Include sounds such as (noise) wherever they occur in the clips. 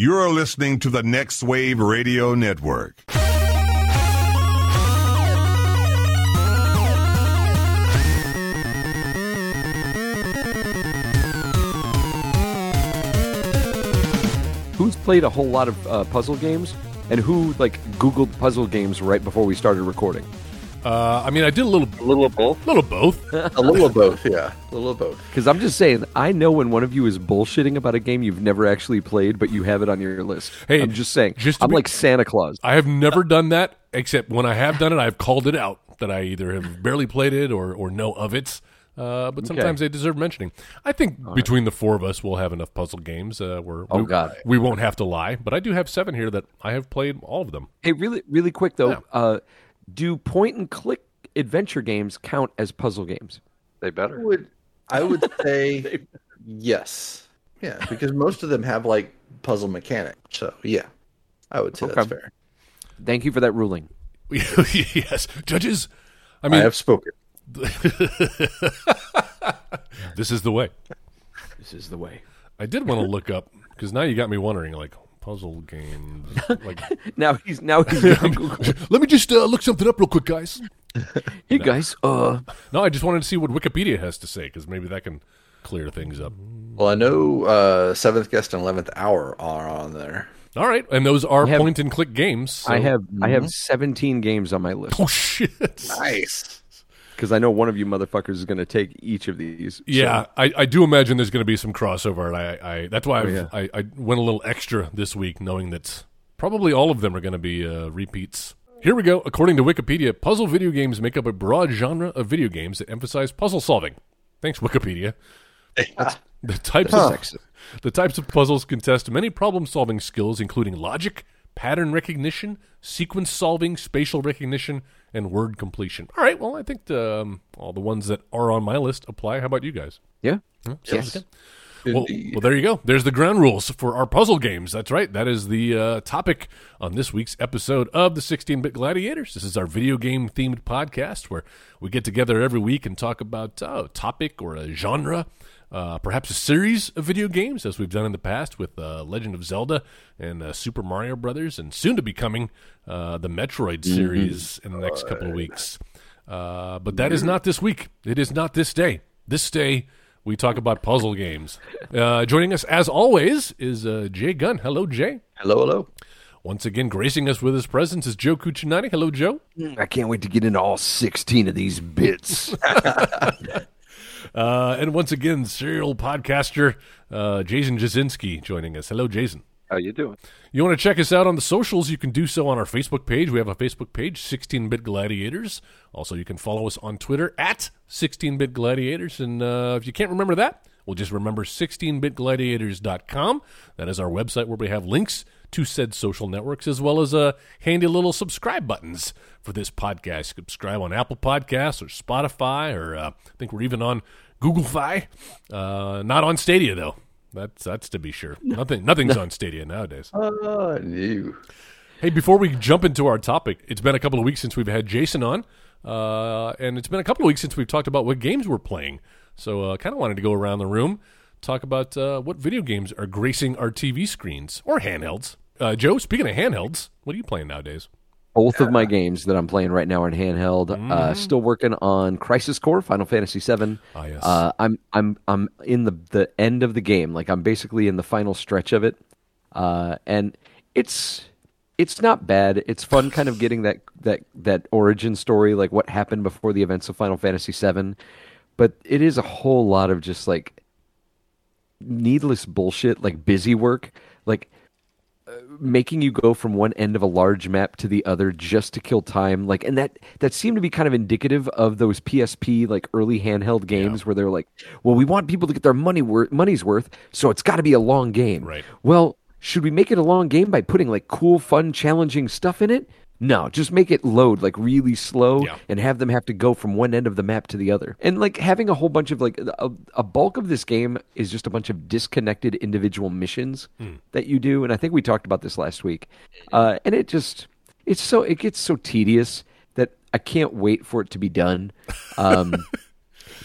You're listening to the Next Wave Radio Network. Who's played a whole lot of uh, puzzle games, and who like Googled puzzle games right before we started recording? Uh, I mean, I did a little, A little of both. little both. (laughs) A little of both, yeah. A little of both. Because I'm just saying, I know when one of you is bullshitting about a game you've never actually played, but you have it on your list. Hey, I'm just saying, just I'm be- like Santa Claus. I have never done that, except when I have done it, I've called it out that I either have barely played it or, or know of it. Uh, but sometimes they deserve mentioning. I think between the four of us, we'll have enough puzzle games uh, where Oh, we, God. we won't have to lie. But I do have seven here that I have played all of them. Hey, really, really quick though, Yeah. uh, do point and click adventure games count as puzzle games? They better. I would, I would (laughs) say yes. Yeah, because most of them have like puzzle mechanics. So yeah, I would say that's fair. Thank you for that ruling. (laughs) yes, judges. I mean, I have spoken. (laughs) this is the way. This is the way. I did want to look up because now you got me wondering, like puzzle games. Like, (laughs) Now he's now he's (laughs) gonna (laughs) Google. let me just uh, look something up real quick, guys. Hey guys, uh, No, I just wanted to see what Wikipedia has to say because maybe that can clear things up. Well, I know uh, seventh guest and eleventh hour are on there. All right, and those are have- point and click games. so- I have I have 17 games on my list Oh shit! Nice. Because I know one of you motherfuckers is going to take each of these. So- Yeah, I, I do imagine there's going to be some crossover, and I, I that's why I've, Oh, yeah. I, I went a little extra this week, knowing that probably all of them are going to be uh, repeats. Here we go. According to Wikipedia, puzzle video games make up a broad genre of video games that emphasize puzzle solving. Thanks, Wikipedia. (laughs) The types of Sexist. (laughs) the types of puzzles contest many problem-solving skills, including logic, pattern recognition, sequence solving, spatial recognition, and word completion. All right. Well, I think um, all the ones that are on my list apply. How about you guys? yeah. Sounds good. Well, well, there you go. There's the ground rules for our puzzle games. That's right. That is the uh, topic on this week's episode of the 16 Bit Gladiators. This is our video game themed podcast where we get together every week and talk about uh, a topic or a genre, uh, perhaps a series of video games, as we've done in the past with uh, Legend of Zelda and uh, Super Mario Brothers, and soon to be coming uh, the Metroid series in the next couple of weeks. Uh, but that is not this week. It is not this day. This day, we talk about puzzle games. Uh, joining us, as always, is uh, Jay Gunn. Hello, Jay. Hello, hello. Once again, gracing us with his presence is Joe Cuccinati. Hello, Joe. I can't wait to get into all 16 of these bits. (laughs) Uh, and once again, serial podcaster uh, Jason Jasinski joining us. Hello, Jason. How you doing? You want to check us out on the socials? You can do so on our Facebook page. We have a Facebook page, 16 Bit Gladiators. Also, you can follow us on Twitter at 16 Bit Gladiators. And uh, if you can't remember that, well, just remember 16bitgladiators.com. That is our website where we have links to said social networks as well as uh, handy little subscribe buttons for this podcast. Subscribe on Apple Podcasts or Spotify, or uh, I think we're even on Google Fi. Uh, not on Stadia, though. That's that's to be sure. Nothing nothing's (laughs) on Stadia nowadays. Uh, new. Hey, before we jump into our topic, it's been a couple of weeks since we've had Jason on, uh, and it's been a couple of weeks since we've talked about what games we're playing. So, uh, kind of wanted to go around the room, talk about uh, what video games are gracing our TV screens or handhelds. Uh, Joe, speaking of handhelds, what are you playing nowadays? Both of my games that I'm playing right now are in handheld. Mm-hmm. Uh, still working on Crisis Core, Final Fantasy VII. Ah, yes. Uh, I'm I'm I'm in the the end of the game. Like I'm basically in the final stretch of it, uh, and it's it's not bad. It's fun, kind of getting that that that origin story, like what happened before the events of Final Fantasy VII. But it is a whole lot of just like needless bullshit, like busy work, like making you go from one end of a large map to the other just to kill time like and that that seemed to be kind of indicative of those PSP like early handheld games where they're like well we want people to get their money worth money's worth so it's got to be a long game. Right. well should we make it a long game by putting like cool fun challenging stuff in it no just make it load like really slow Yeah. and have them have to go from one end of the map to the other. And like having a whole bunch of like a, a bulk of this game is just a bunch of disconnected individual missions that you do and i think we talked about this last week. Uh, and it just it's so it gets so tedious that i can't wait for it to be done. Um, (laughs)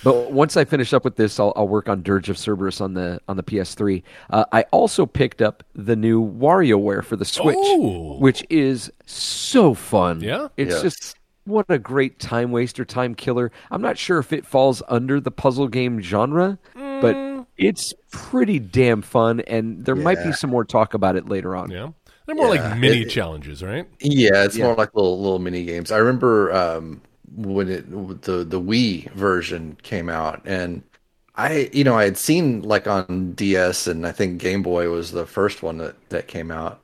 But once I finish up with this, I'll, I'll work on Dirge of Cerberus on the on the PS3. Uh, I also picked up the new WarioWare for the Switch, Oh. which is so fun. Yeah? it's Yes. just what a great time waster, time killer. I'm not sure if it falls under the puzzle game genre, but it's pretty damn fun, and there might be some more talk about it later on. Yeah. They're more Yeah, like mini it- challenges, right? Yeah, it's Yeah. more like little little mini games. I remember um, when it the the Wii version came out, and I you know I had seen like on DS and I think Game Boy was the first one that that came out,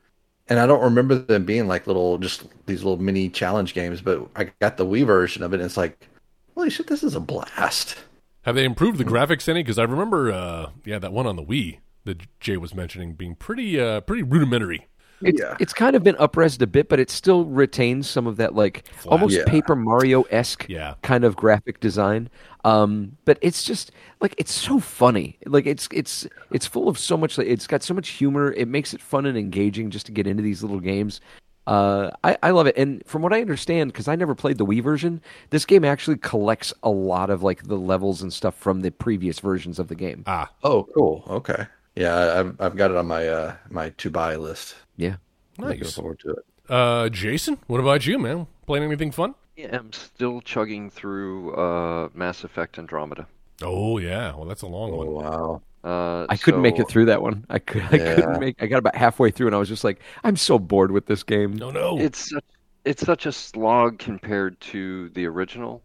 and I don't remember them being like little just these little mini challenge games. But I got the Wii version of it, and it's like, holy shit, this is a blast. Have they improved the graphics any? Because I remember, uh, yeah, that one on the Wii that Jay was mentioning being pretty, uh, pretty rudimentary. It's, Yeah. it's kind of been upresed a bit, but it still retains some of that like almost Yeah. Paper Mario esque Yeah. kind of graphic design. Um, but it's just like it's so funny. Like it's it's it's full of so much. It's got so much humor. It makes it fun and engaging just to get into these little games. Uh, I, I love it, and from what I understand, because I never played the Wii version, this game actually collects a lot of like the levels and stuff from the previous versions of the game. Ah, Oh, cool. Okay. Yeah, I've I've got it on my uh my to buy list. Yeah, Looking nice. forward to it. Uh, Jason, what about you, man? Playing anything fun? Yeah, I'm still chugging through uh, Mass Effect Andromeda. Oh yeah, well that's a long Oh one. wow. Uh, I couldn't make it through that one. I could. I Yeah. couldn't make. I got about halfway through, and I was just like, I'm so bored with this game. No, no. It's such, it's such a slog compared to the original,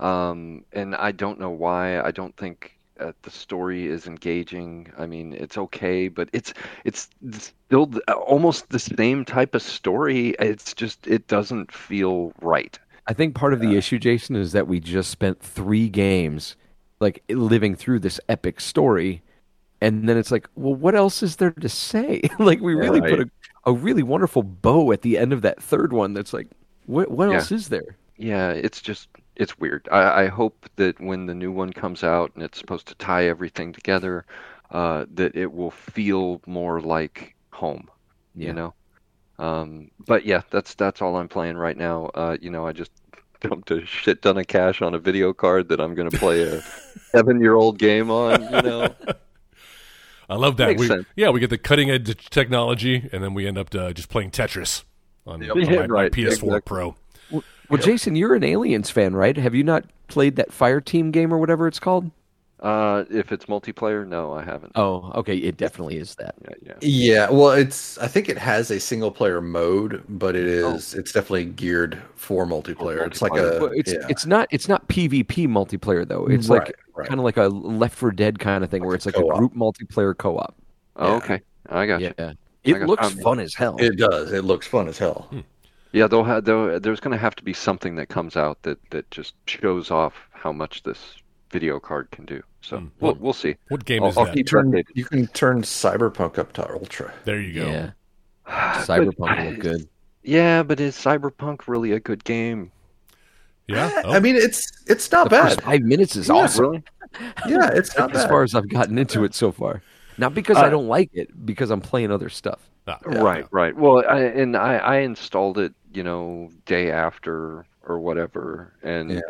um, and I don't know why. I don't think uh, the story is engaging. I mean, it's okay, but it's it's still almost the same type of story. It's just it doesn't feel right. I think part of the issue, Jason, is that we just spent three games, like living through this epic story, and then it's like, well, what else is there to say? (laughs) like we really put a, a really wonderful bow at the end of that third one. That's like, what what Yeah. else is there? Yeah, it's just it's weird. I, I hope that when the new one comes out and it's supposed to tie everything together, uh, that it will feel more like home. Yeah. You know. Um, but yeah, that's that's all I'm playing right now. Uh, you know, I just dumped a shit ton of cash on a video card that I'm going to play a (laughs) seven-year-old game on. You know. (laughs) I love that. We, yeah, we get the cutting edge technology, and then we end up uh, just playing Tetris on, on Yeah, my, (laughs) my PS4 exactly. Pro. Well, Jason, you're an Aliens fan, right? Have you not played that Fire Team game or whatever it's called? Uh, if it's multiplayer, no, I haven't. Oh, okay, it definitely is that. Yeah, yeah. Yeah, well, it's I think it has a single player mode, but it is it's definitely geared for multiplayer. It's like a Well, it's yeah. it's not it's not PvP multiplayer though. It's like Right, right. kind of like a Left for Dead kind of thing, where it's like a co-op. group multiplayer co-op. Oh, okay, I got you. Yeah, it got- looks um, fun as hell. it does. It looks fun as hell. Yeah, they'll have, they'll, there's going to have to be something that comes out that, that just shows off how much this video card can do. So Hmm. we'll, we'll see. What game I'll, is I'll that? Turn, you can turn Cyberpunk up to ultra. There you go. Yeah, (sighs) But- Cyberpunk look good. Yeah, but is Cyberpunk really a good game? Yeah. Oh, I mean, it's it's not The first bad. five minutes is Yeah, awesome. Really? Yeah, it's not As bad. far as I've gotten into it so far, not because I Uh, don't like it, because I'm playing other stuff. ah, Right, right. Well, I, and I, I installed it, you know, day after or whatever, and Yeah.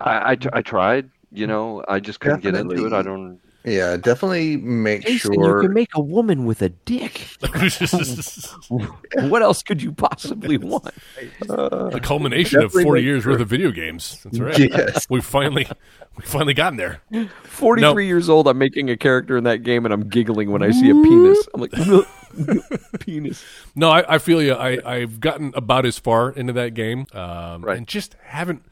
I, I, t- I tried, you know, I just couldn't get into it. I don't. yeah, definitely make Jason, sure. you can make a woman with a dick. (laughs) what else could you possibly want? Uh, the culmination of 40 years sure. worth of video games. That's right. Yes. We finally, we finally gotten there. Forty-three years old, I'm making a character in that game, and I'm giggling when I see a penis. I'm like, (laughs) penis. No, I, I feel you. I, I've gotten about as far into that game, um, Right. and just haven't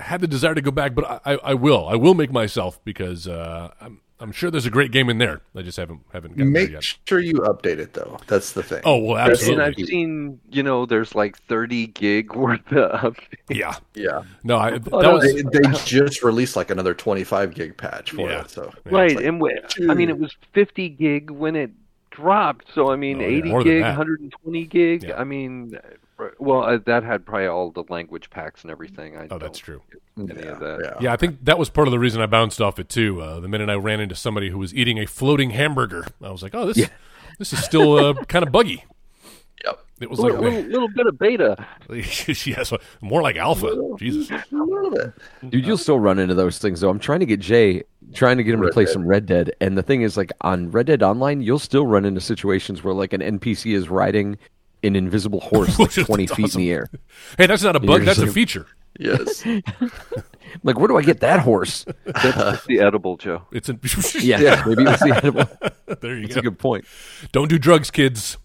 had the desire to go back. But I, I, I will. I will make myself because uh, I'm, I'm sure there's a great game in there. I just haven't haven't gotten there yet. sure you update it though. That's the thing. Oh well, And absolutely. I've seen, you know, there's like 30 gig worth of. yeah. yeah. No, I, that Oh, no, was They, they just released like another 25 gig patch for Yeah. it. So Yeah, Right, it's like, and w- I mean, it was 50 gig when it dropped. So I mean, Oh, yeah, 80 more gig, 120 gig. Yeah. I mean, well, uh, that had probably all the language packs and everything. I oh, that's don't true. get Any of that. yeah. Yeah, I think that was part of the reason I bounced off it too. Uh, the minute I ran into somebody who was eating a floating hamburger, I was like, "Oh, this (laughs) this is still uh, kind of buggy." Yep. It was a like little, little, little bit of beta. (laughs) yes, more like alpha. Jesus, a little bit. Dude, you'll still run into those things though. I'm trying to get Jay, trying to get him Red to play Dead. some Red Dead, and the thing is, like on Red Dead Online, you'll still run into situations where like an NPC is riding an invisible horse (laughs) like Which is 20 feet in the air. (laughs) hey, that's not a bug. You're That's a feature. Yes. (laughs) Like, where do I get that horse? That's the edible, Joe. It's a Yeah, maybe it's the edible. there you That's go. a good point. Don't do drugs, kids.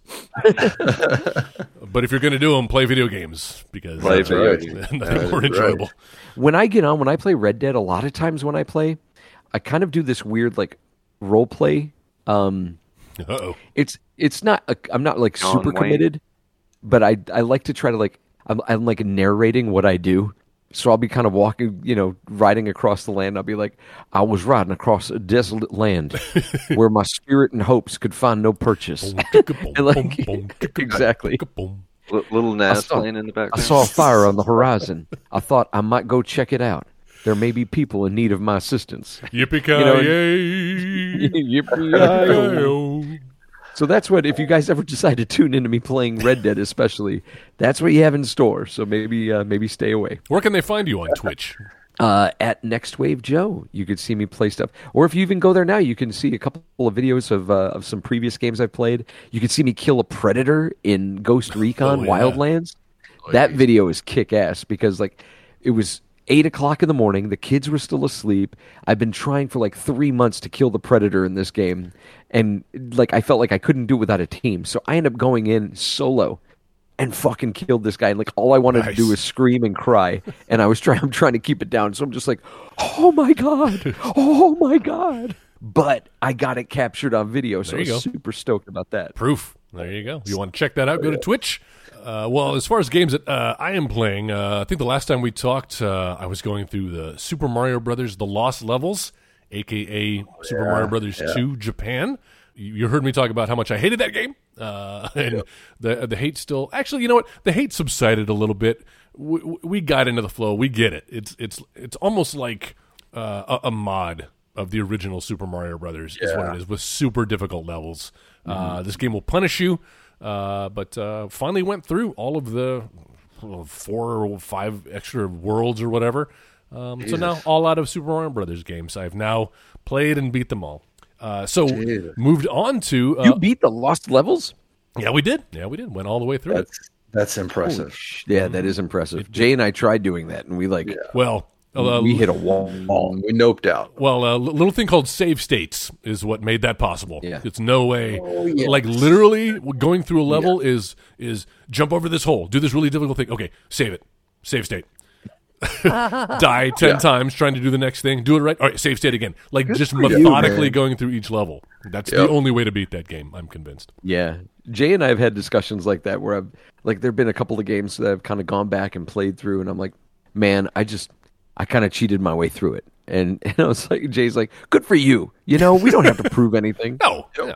but if you're going to do them, play video games because Play that's video right. games. nothing That more is right. enjoyable. When I get on, when I play Red Dead, a lot of times when I play, I kind of do this weird like role play. Um, Uh oh. it's it's not a, I'm not like John super Wayne. committed, but I I like to try to like I'm I'm like narrating what I do. So I'll be kind of walking, you know, riding across the land. I'll be like, I was riding across a desolate land (laughs) where my spirit and hopes could find no purchase. And, (laughs) like, (laughs) exactly. L- little Nas saw- playing in the background I background. saw a fire on the horizon. I thought I might go check it out. There may be people in need of my assistance. Yippee You know, (laughs) Yippee-yi-yo. So that's what if you guys ever decide to tune into me playing Red Dead, especially, that's what you have in store. So maybe uh, maybe stay away. Where can they find you on Twitch? Uh, at Next Wave Joe, you could see me play stuff, or if you even go there now, you can see a couple of videos of uh, of some previous games I've played. You can see me kill a predator in Ghost Recon Oh, yeah. Wildlands. That video is kick ass because like it was eight o'clock in the morning. The kids were still asleep. I've been trying for like three months to kill the predator in this game, and like I felt like I couldn't do it without a team. So I ended up going in solo and fucking killed this guy. And like all I wanted Nice. to do was scream and cry, and I was trying. I'm trying to keep it down. So I'm just like, oh my god, oh my god. But I got it captured on video, so I was go. super stoked about that. Proof. There you go. You want to check that out? Go to Twitch. Uh, well, as far as games that uh, I am playing, uh, I think the last time we talked, uh, I was going through the Super Mario Brothers: The Lost Levels, aka Super Mario Brothers Two Japan. You you heard me talk about how much I hated that game, uh, (laughs) and the the hate still. Actually, you know what? The hate subsided a little bit. We, we got into the flow. We get it. It's it's it's almost like uh, a, a mod of the original Super Mario Brothers is what it is with super difficult levels. Uh, this game will punish you, uh, but uh, finally went through all of the well, four or five extra worlds or whatever. Um, so now all out of Super Mario Brothers games, I've now played and beat them all. Uh, so Jesus. moved on to uh, You beat the lost levels. yeah, we did. Yeah, we did. Went all the way through it. That's that's impressive. Yeah, that is impressive. Jay and I tried doing that, and we like Well, uh, we hit a wall. We noped out. Well, a little thing called save states is what made that possible. Yeah. It's no way, yes. like literally going through a level is is jump over this hole, do this really difficult thing. Okay, save it, save state. (laughs) Die (laughs) ten times trying to do the next thing. Do it right. All right, save state again. Like just for you, methodically going through each level. That's the only way to beat that game. I'm convinced. Yeah, Jay and I have had discussions like that where I've like there've been a couple of games that I've kind of gone back and played through, and I'm like, man, I just I kind of cheated my way through it, and, (laughs) and I was like, Jay's like, good for you. You know, we don't have to prove anything. (laughs) No, no.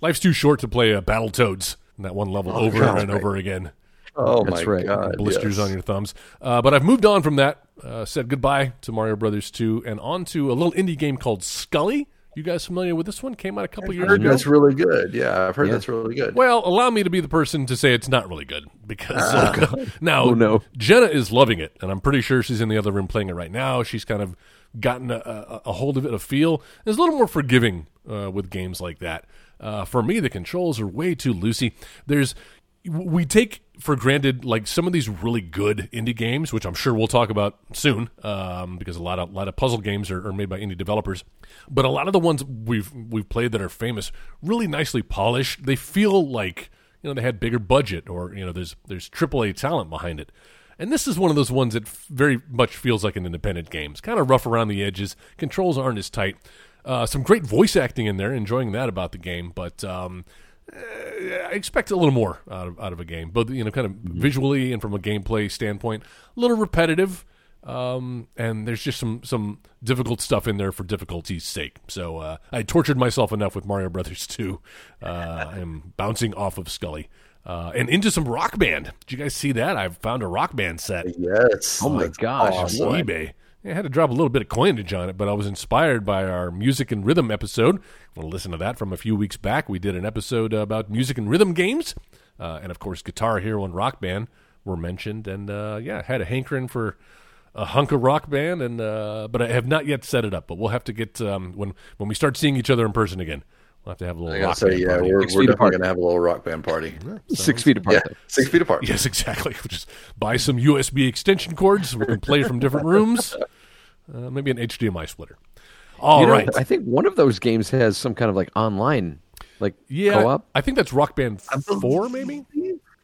life's too short to play uh, Battletoads in that one level over God. and over again. Oh That's my right. god! blisters yes. on your thumbs. Uh, but I've moved on from that. Uh, said goodbye to Mario Brothers 2 and on to a little indie game called Skully. You guys familiar with this one? Came out a couple years Heard ago. that's really good. Yeah, I've heard Yeah. that's really good. Well, allow me to be the person to say it's not really good because uh, (laughs) now Oh, no. Jenna is loving it, and I'm pretty sure she's in the other room playing it right now. She's kind of gotten a, a, a hold of it, a feel. Is a little more forgiving uh, with games like that. Uh, for me, the controls are way too loosey. There's we take for granted like some of these really good indie games, which I'm sure we'll talk about soon, um, because a lot of lot of puzzle games are, are made by indie developers. But a lot of the ones we've we've played that are famous, really nicely polished. They feel like you know they had bigger budget, or you know there's there's AAA talent behind it. And this is one of those ones that very much feels like an independent game. It's kind of rough around the edges. Controls aren't as tight. Uh, some great voice acting in there, enjoying that about the game. But um, I expect a little more out of out of a game, both you know, kind of visually and from a gameplay standpoint. A little repetitive, um, and there's just some some difficult stuff in there for difficulty's sake. So uh, I tortured myself enough with Mario Brothers 2. Uh, I'm (laughs) bouncing off of Skully uh, and into some Rock Band. Did you guys see that? I found a Rock Band set Yes. Oh my gosh. awesome. on eBay. I had to drop a little bit of coinage on it, but I was inspired by our music and rhythm episode. Want to listen to that from a few weeks back? We did an episode about music and rhythm games. uh, and of course Guitar Hero and Rock Band were mentioned, and uh, yeah, I had a hankering for a hunk of rock band, and uh, but I have not yet set it up. But we'll have to get um, when when we start seeing each other in person again. We'll have to have a little rock say, band yeah, party. we're, Six we're feet definitely apart. gonna have a little rock band party. Six feet apart. Yeah, though. six feet apart. Yes, exactly. We'll just buy some USB extension cords. We can play from different rooms. Uh, maybe an HDMI splitter. All You know. I think one of those games has some kind of like online, like yeah, co-op. I think that's Rock Band Four, maybe.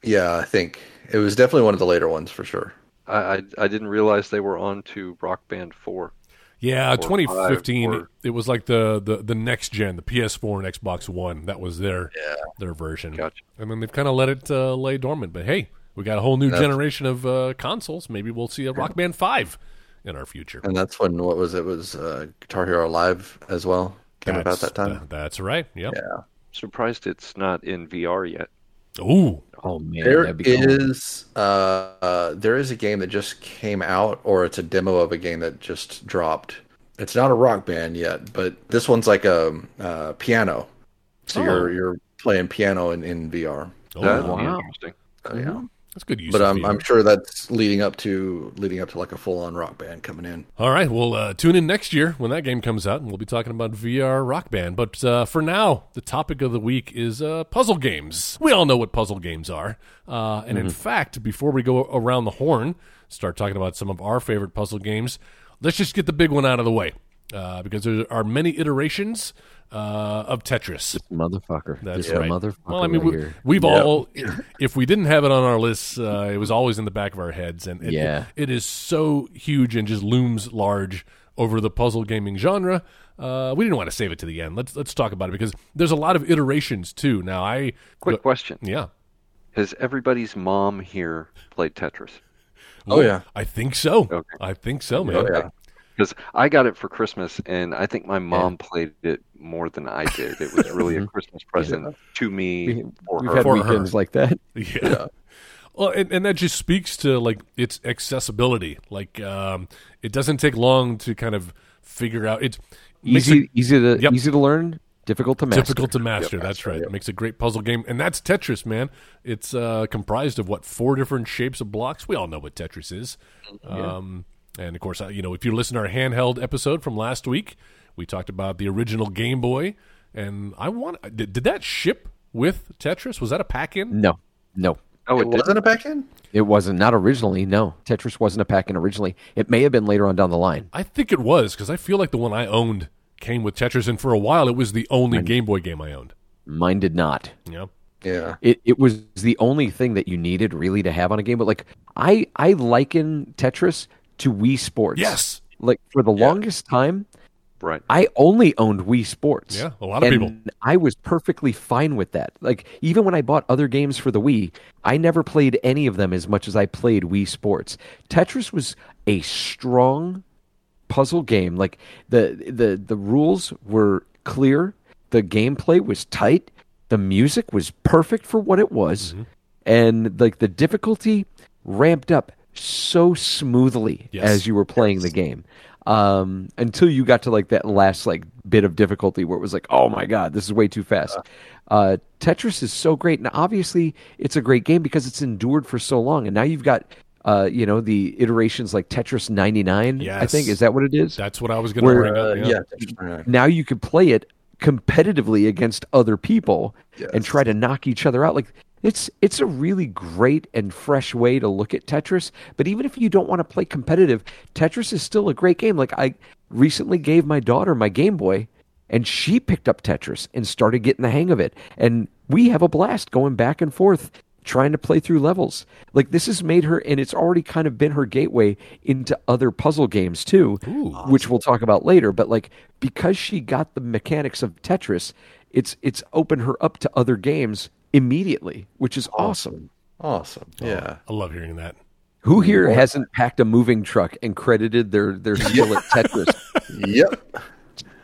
Yeah, I think it was definitely one of the later ones for sure. I, I I didn't realize they were on to Rock Band Four. Yeah, 2015. or- it was like the, the the next gen, the PS4 and Xbox One. That was their their version. Gotcha. And then they've kind of let it uh, lay dormant. But hey, we got a whole new generation of uh, consoles. Maybe we'll see a Rock Band Five in our future. And that's when what was it? Was uh, Guitar Hero Live as well came about that time? uh, that's right. Yep. yeah. Surprised it's not in VR yet. Ooh. Oh man, There cool. is uh, uh, there is a game that just came out, or it's a demo of a game that just dropped. It's not a rock band yet, but this one's like a uh, piano. So Oh. you're you're playing piano in, in VR. Oh, That'd wow. interesting. So, yeah. That's good use. But of I'm. I'm sure that's leading up to leading up to like a full on rock band coming in. All right, well, uh, tune in next year when that game comes out, and we'll be talking about VR Rock Band. But uh, for now, the topic of the week is uh, puzzle games. We all know what puzzle games are. Uh, and in fact, before we go around the horn, start talking about some of our favorite puzzle games, let's just get the big one out of the way. Uh, because there are many iterations uh, of Tetris. motherfucker. That's This right. motherfucker Well, I mean, right we, here. we've all, if we didn't have it on our list, uh, it was always in the back of our heads. And it, Yeah. it is so huge and just looms large over the puzzle gaming genre. Uh, we didn't want to save it to the end. Let's let's talk about it because there's a lot of iterations too. Now, I Quick question: yeah, Has everybody's mom here played Tetris? Oh, yeah. I think so. Okay. I think so, man. Oh yeah. Because I got it for Christmas, and I think my mom played it more than I did. It was really a Christmas present to me We, for we've her. had For her. weekends like that. (laughs) Yeah. Well, and, and that just speaks to like its accessibility. Like, um, it doesn't take long to kind of figure out. It's Easy, it easy to Yep. easy to learn, difficult to master. difficult to master. that's right. It makes a great puzzle game, and that's Tetris, man. It's uh, comprised of what four different shapes of blocks. We all know what Tetris is. Um, and of course, uh, you know, if you listen to our handheld episode from last week, we talked about the original Game Boy. And I want did, did that ship with Tetris? Was that a pack in? No, no, Oh, It it wasn't a pack in. it wasn't. Not originally. No, Tetris wasn't a pack-in originally. It may have been later on down the line. I think it was because I feel like the one I owned came with Tetris, and for a while it was the only Game Boy game I owned. Mine did not. Yeah, Yeah. It it was the only thing that you needed really to have on a game. But like I I liken Tetris to Wii Sports. Yes. Like for the longest time, Right. I only owned Wii Sports. Yeah, a lot of and people. I was perfectly fine with that. Like even when I bought other games for the Wii, I never played any of them as much as I played Wii Sports. Tetris was a strong puzzle game. Like the the the rules were clear, the gameplay was tight, the music was perfect for what it was, Mm-hmm. and like the difficulty ramped up so smoothly Yes. as you were playing the game. Um, until you got to like that last like bit of difficulty where it was like, oh my god, this is way too fast. Uh, Tetris is so great, and obviously it's a great game because it's endured for so long, and now you've got. Uh, you know the iterations like Tetris 99. Yes. I think is that what it is. That's what I was going to bring Uh, up. yeah. yeah. yeah. now you can play it competitively against other people and try to knock each other out. Like it's it's a really great and fresh way to look at Tetris. But even if you don't want to play competitive, Tetris is still a great game. Like I recently gave my daughter my Game Boy and she picked up Tetris and started getting the hang of it. And we have a blast going back and forth trying to play through levels. Like this has made her and it's already kind of been her gateway into other puzzle games too, which we'll talk about later, but like because she got the mechanics of Tetris, it's it's opened her up to other games immediately, which is awesome. Awesome. Yeah. I love hearing that. Who here hasn't packed a moving truck and credited their their (laughs) skill at Tetris? Yep.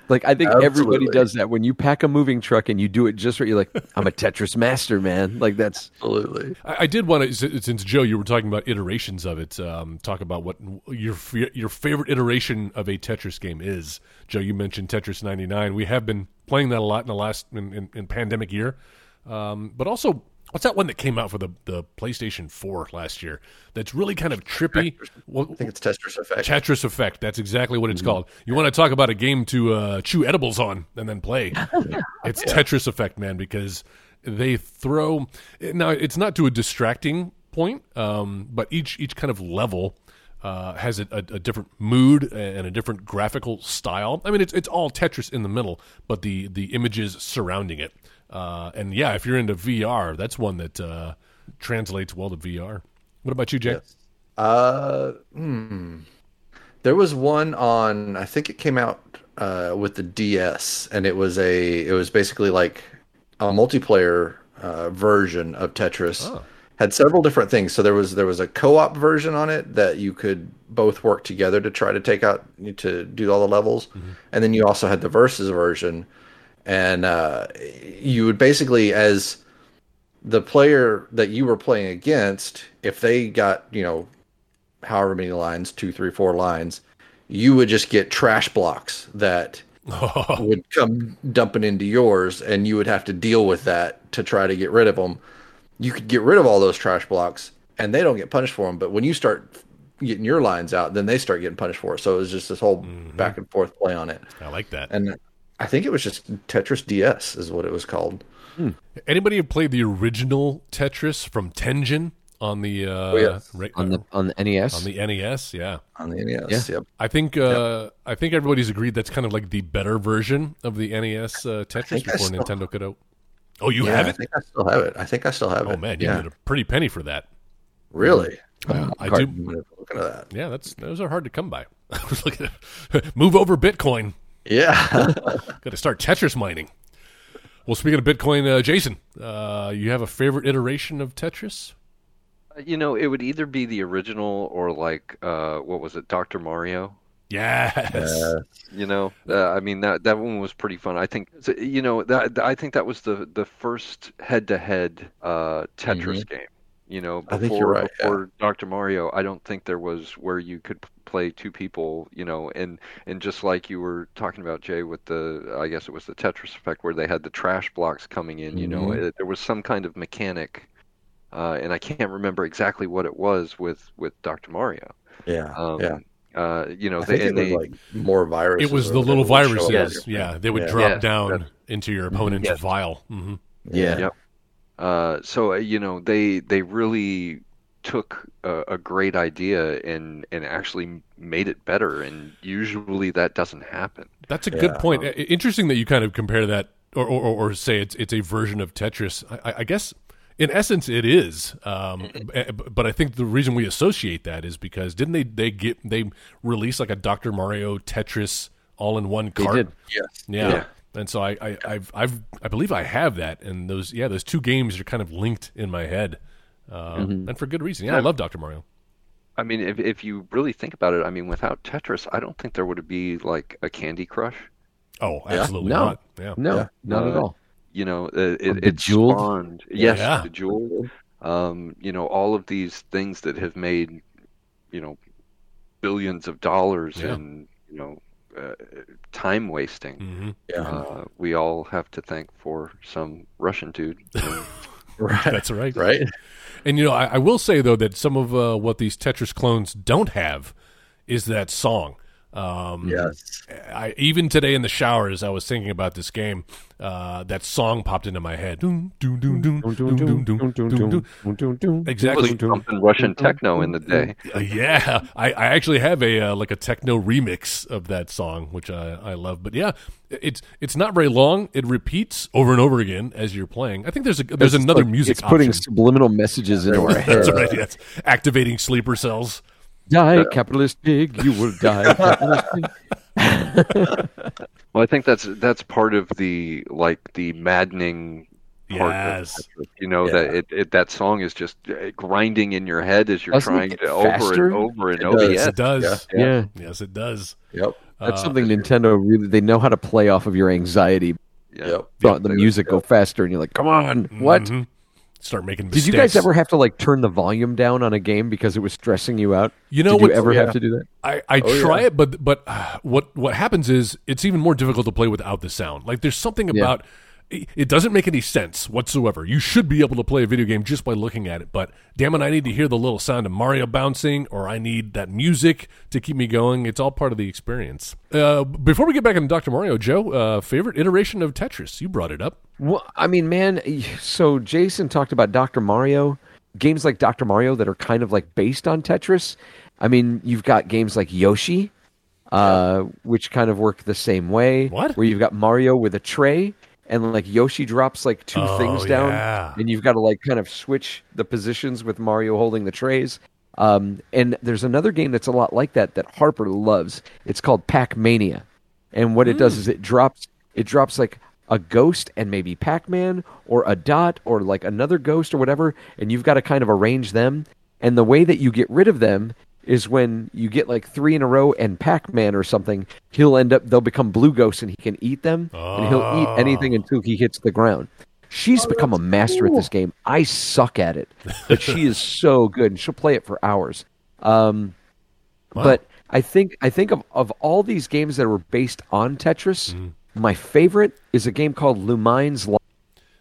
Like I think everybody does that. When you pack a moving truck and you do it just right, you're like, I'm a Tetris master, man. Like that's Absolutely. I, I did want to, since Joe, you were talking about iterations of it. Um, talk about what your your favorite iteration of a Tetris game is. Joe, you mentioned Tetris 99. We have been playing that a lot in the last in, in, in pandemic year, um, but also What's that one that came out for the, the PlayStation 4 last year? That's really kind of trippy. Well, I think it's Tetris Effect. Tetris Effect. That's exactly what it's called. You want to talk about a game to uh, chew edibles on and then play? (laughs) it's Tetris Effect, man, because they throw. Now it's not to a distracting point, um, but each each kind of level. Uh, has a, a, a different mood and a different graphical style. I mean, it's it's all Tetris in the middle, but the the images surrounding it. Uh, and yeah, if you're into VR, that's one that uh, translates well to VR. What about you, Jay? Yes. Uh, hmm. There was one on. I think it came out uh, with the DS, and it was a. It was basically like a multiplayer uh, version of Tetris. Oh. Had several different things. So there was there was a co-op version on it that you could both work together to try to take out to do all the levels, and then you also had the versus version, and uh, you would basically as the player that you were playing against, if they got you know however many lines, two, three, four lines, you would just get trash blocks that (laughs) would come dumping into yours, and you would have to deal with that to try to get rid of them. You could get rid of all those trash blocks, and they don't get punished for them. But when you start getting your lines out, then they start getting punished for it. So it was just this whole back and forth play on it. I like that. And I think it was just Tetris DS is what it was called. Anybody have played the original Tetris from Tengen on the uh, yes. ra- on the on the NES. on the NES? Yeah, on the NES. Yep. I think uh, I think everybody's agreed that's kind of like the better version of the NES uh, Tetris before still- Nintendo could out. Oh, you Yeah, have it? I think I still have it. I think I still have it. Oh man, you yeah, get a pretty penny for that. really? I do. I'm gonna look into that. Yeah, that's those are hard to come by. (laughs) I was looking at (laughs) move over Bitcoin. Yeah. (laughs) Got to start Tetris mining. Well, speaking of Bitcoin, uh, Jason, uh, you have a favorite iteration of Tetris? You know, it would either be the original or like uh, what was it, Doctor Mario? Yes. You know, uh, I mean that that one was pretty fun. I think you know that I think that was the the first head-to-head uh, Tetris game. You know, before, I think you're right, yeah. Dr. Mario, I don't think there was where you could play two people. You know, and and just like you were talking about Jay with the, I guess it was the Tetris effect where they had the trash blocks coming in. You know, it, there was some kind of mechanic, uh, and I can't remember exactly what it was with with Dr. Mario. yeah. Um, yeah. Uh, you know, I think they, it and was they, like more viruses. It was the little whatever would show up viruses. on Yeah, they would Yeah. drop Yes, down that's- into your opponent's Yes. vial. hmm Yeah. Yep. Uh, so uh, you know they they really took a, a great idea and and actually made it better, and usually that doesn't happen. That's a good point. Interesting that you kind of compare that, or, or, or say it's it's a version of Tetris. I, I- I guess in essence it is, um, but I think the reason we associate that is because didn't they they get they release like a Dr. Mario Tetris all in one cart? did. Yes. Yeah. Yeah. And so I, I, I've, I've, I believe I have that, and those, yeah, those two games are kind of linked in my head, uh, and for good reason. Yeah, I love Doctor Mario. I mean, if if you really think about it, I mean, without Tetris, I don't think there would be like a Candy Crush. Oh, absolutely No. not. Yeah, no, Yeah. not at Uh, all. You know, it, it, it Bejeweled? spawned yes, Yeah. Bejeweled. Um, you know, all of these things that have made, you know, billions of dollars Yeah. and you know, uh, time wasting. hmm Yeah. Uh, we all have to thank for some Russian dude. (laughs) Right. that's right. Right. And you know, I, I will say though that some of uh, what these Tetris clones don't have is that song. Um, yes. I, even today in the shower, as I was thinking about this game, uh, that song popped into my head. Exactly. Something Russian techno in the day. Yeah, I, I actually have a uh, like a techno remix of that song, which I, I love. But yeah, it's it's not very long. It repeats over and over again as you're playing. I think there's a there's it's another like, music. It's putting option. subliminal messages into our heads. That's right. Yes, activating sleeper cells. Die, capitalist pig! You will die, (laughs) capitalist pig. Well, I think that's that's part of the like the maddening part Yes. of Tetris. You know that it, it that song is just uh, grinding in your head as you're Doesn't trying get to over and over and It over. does. Yes, Yes. it does. Yeah. Yeah, Yes, it does. Yep. that's Uh, something Nintendo really. They know how to play off of your anxiety. Yeah. Yep. Thought the music go faster, and you're like, "Come on, what?" Start making Did you guys ever have to like turn the volume down on a game because it was stressing you out? You know Did what? you ever Yeah. have to do that? I, I Oh, try yeah. it, but but uh, what what happens is it's even more difficult to play without the sound. Like there's something Yeah. It doesn't make any sense whatsoever. You should be able to play a video game just by looking at it, but damn it, I need to hear the little sound of Mario bouncing, or I need that music to keep me going. It's all part of the experience. Uh, before we get back into Dr. Mario, Joe, uh, favorite iteration of Tetris? You brought it up. Well, I mean, man, so Jason talked about Dr. Mario, games like Dr. Mario that are kind of like based on Tetris. I mean, you've got games like Yoshi, uh, which kind of work the same way. What? Where you've got Mario with a tray and like Yoshi drops like two Oh, things down, yeah. and you've got to like kind of switch the positions with Mario holding the trays. Um, and there's another game that's a lot like that that Harper loves. It's called Pac Mania, and what it Hmm. does is it drops it drops like a ghost and maybe Pac Man or a dot or like another ghost or whatever, and you've got to kind of arrange them. And the way that you get rid of them is when you get like three in a row and Pac-Man or something, he'll end up they'll become blue ghosts and he can eat them and he'll eat anything until he hits the ground. She's become a master at this game. I suck at it, but she is (laughs) so good and she'll play it for hours. Um, But I think I think of, of all these games that were based on Tetris, my favorite is a game called Lumines Live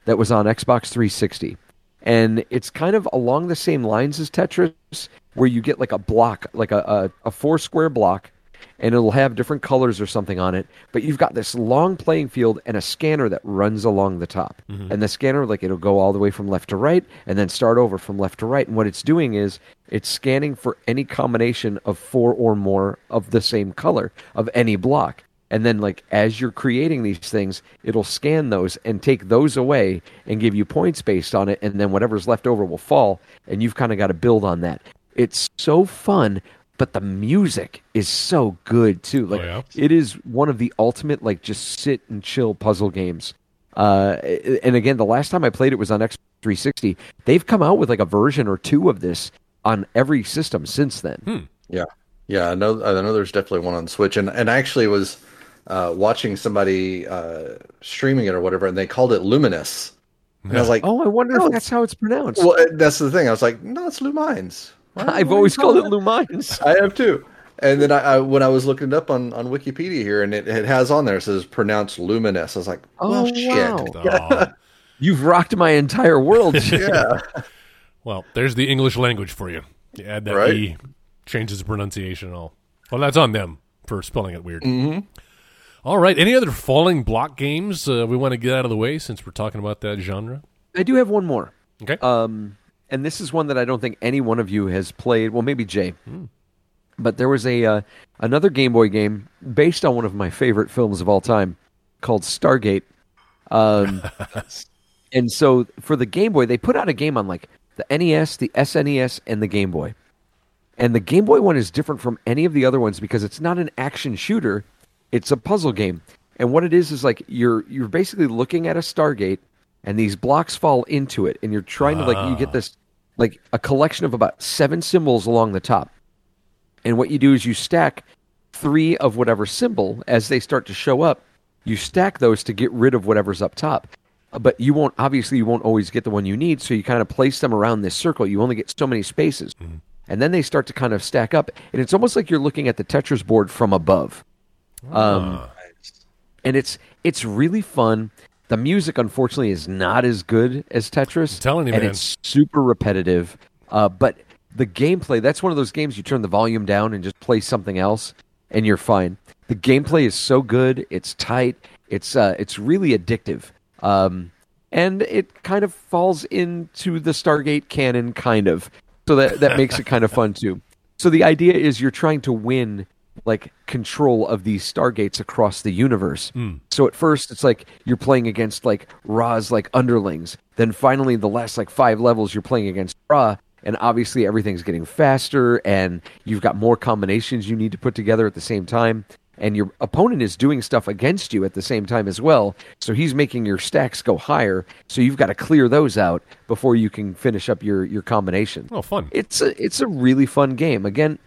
that was on Xbox 360. And it's kind of along the same lines as Tetris, where you get like a block, like a, a, a four square block, and it'll have different colors or something on it. But you've got this long playing field and a scanner that runs along the top. Mm-hmm. And the scanner, like, it'll go all the way from left to right and then start over from left to right. And what it's doing is it's scanning for any combination of four or more of the same color of any block. And then, like, as you're creating these things, it'll scan those and take those away and give you points based on it. And then whatever's left over will fall. And you've kind of got to build on that. It's so fun, but the music is so good too. Like, yeah? it is one of the ultimate, like, just sit and chill puzzle games. Uh, and again, the last time I played it was on X 360. They've come out with like a version or two of this on every system since then. Yeah, yeah. I know. I know. There's definitely one on Switch, and and I actually was uh, watching somebody uh, streaming it or whatever, and they called it Luminous, and I was like, Oh, I wonder No, if that's how it's pronounced. well, that's the thing. I was like, no, it's Lumines. Why- why I've are always called it calling Lumines. I have too. And then I, I when I was looking it up on, on Wikipedia here, and it, it has on there it says pronounced luminous. I was like, well, Oh, shit. wow. (laughs) You've rocked my entire world. (laughs) Yeah, well, there's the English language for you. You add that Right. E, changes the pronunciation and all. Well, that's on them for spelling it weird. Mm-hmm. All right. Any other falling block games uh, we want to get out of the way since we're talking about that genre? I do have one more. Okay. Um, and this is one that I don't think any one of you has played. Well, maybe Jay. But there was a uh, another Game Boy game based on one of my favorite films of all time called Stargate. Um, (laughs) and so for the Game Boy, they put out a game on like the NES, the SNES, and the Game Boy. And the Game Boy one is different from any of the other ones because it's not an action shooter; it's a puzzle game. And what it is is like you're you're basically looking at a Stargate, and these blocks fall into it, and you're trying to like you get this like a collection of about seven symbols along the top. And what you do is you stack three of whatever symbol as they start to show up. You stack those to get rid of whatever's up top. But you won't obviously you won't always get the one you need, so you kind of place them around this circle. You only get so many spaces. And then they start to kind of stack up, and it's almost like you're looking at the Tetris board from above. Um, and it's it's really fun. The music, unfortunately, is not as good as Tetris. I'm telling you, and man. it's super repetitive. Uh, but the gameplay—that's one of those games you turn the volume down and just play something else, and you're fine. The gameplay is so good; it's tight. It's uh, it's really addictive, um, and it kind of falls into the Stargate canon, kind of. So that that makes it kind of fun too. So the idea is you're trying to win like control of these stargates across the universe. Hmm. So at first it's like you're playing against like Ra's like underlings. Then finally the last like five levels you're playing against Ra and obviously everything's getting faster and you've got more combinations you need to put together at the same time and your opponent is doing stuff against you at the same time as well. So he's making your stacks go higher. So you've got to clear those out before you can finish up your your combination. Oh, fun. It's a it's a really fun game. Again,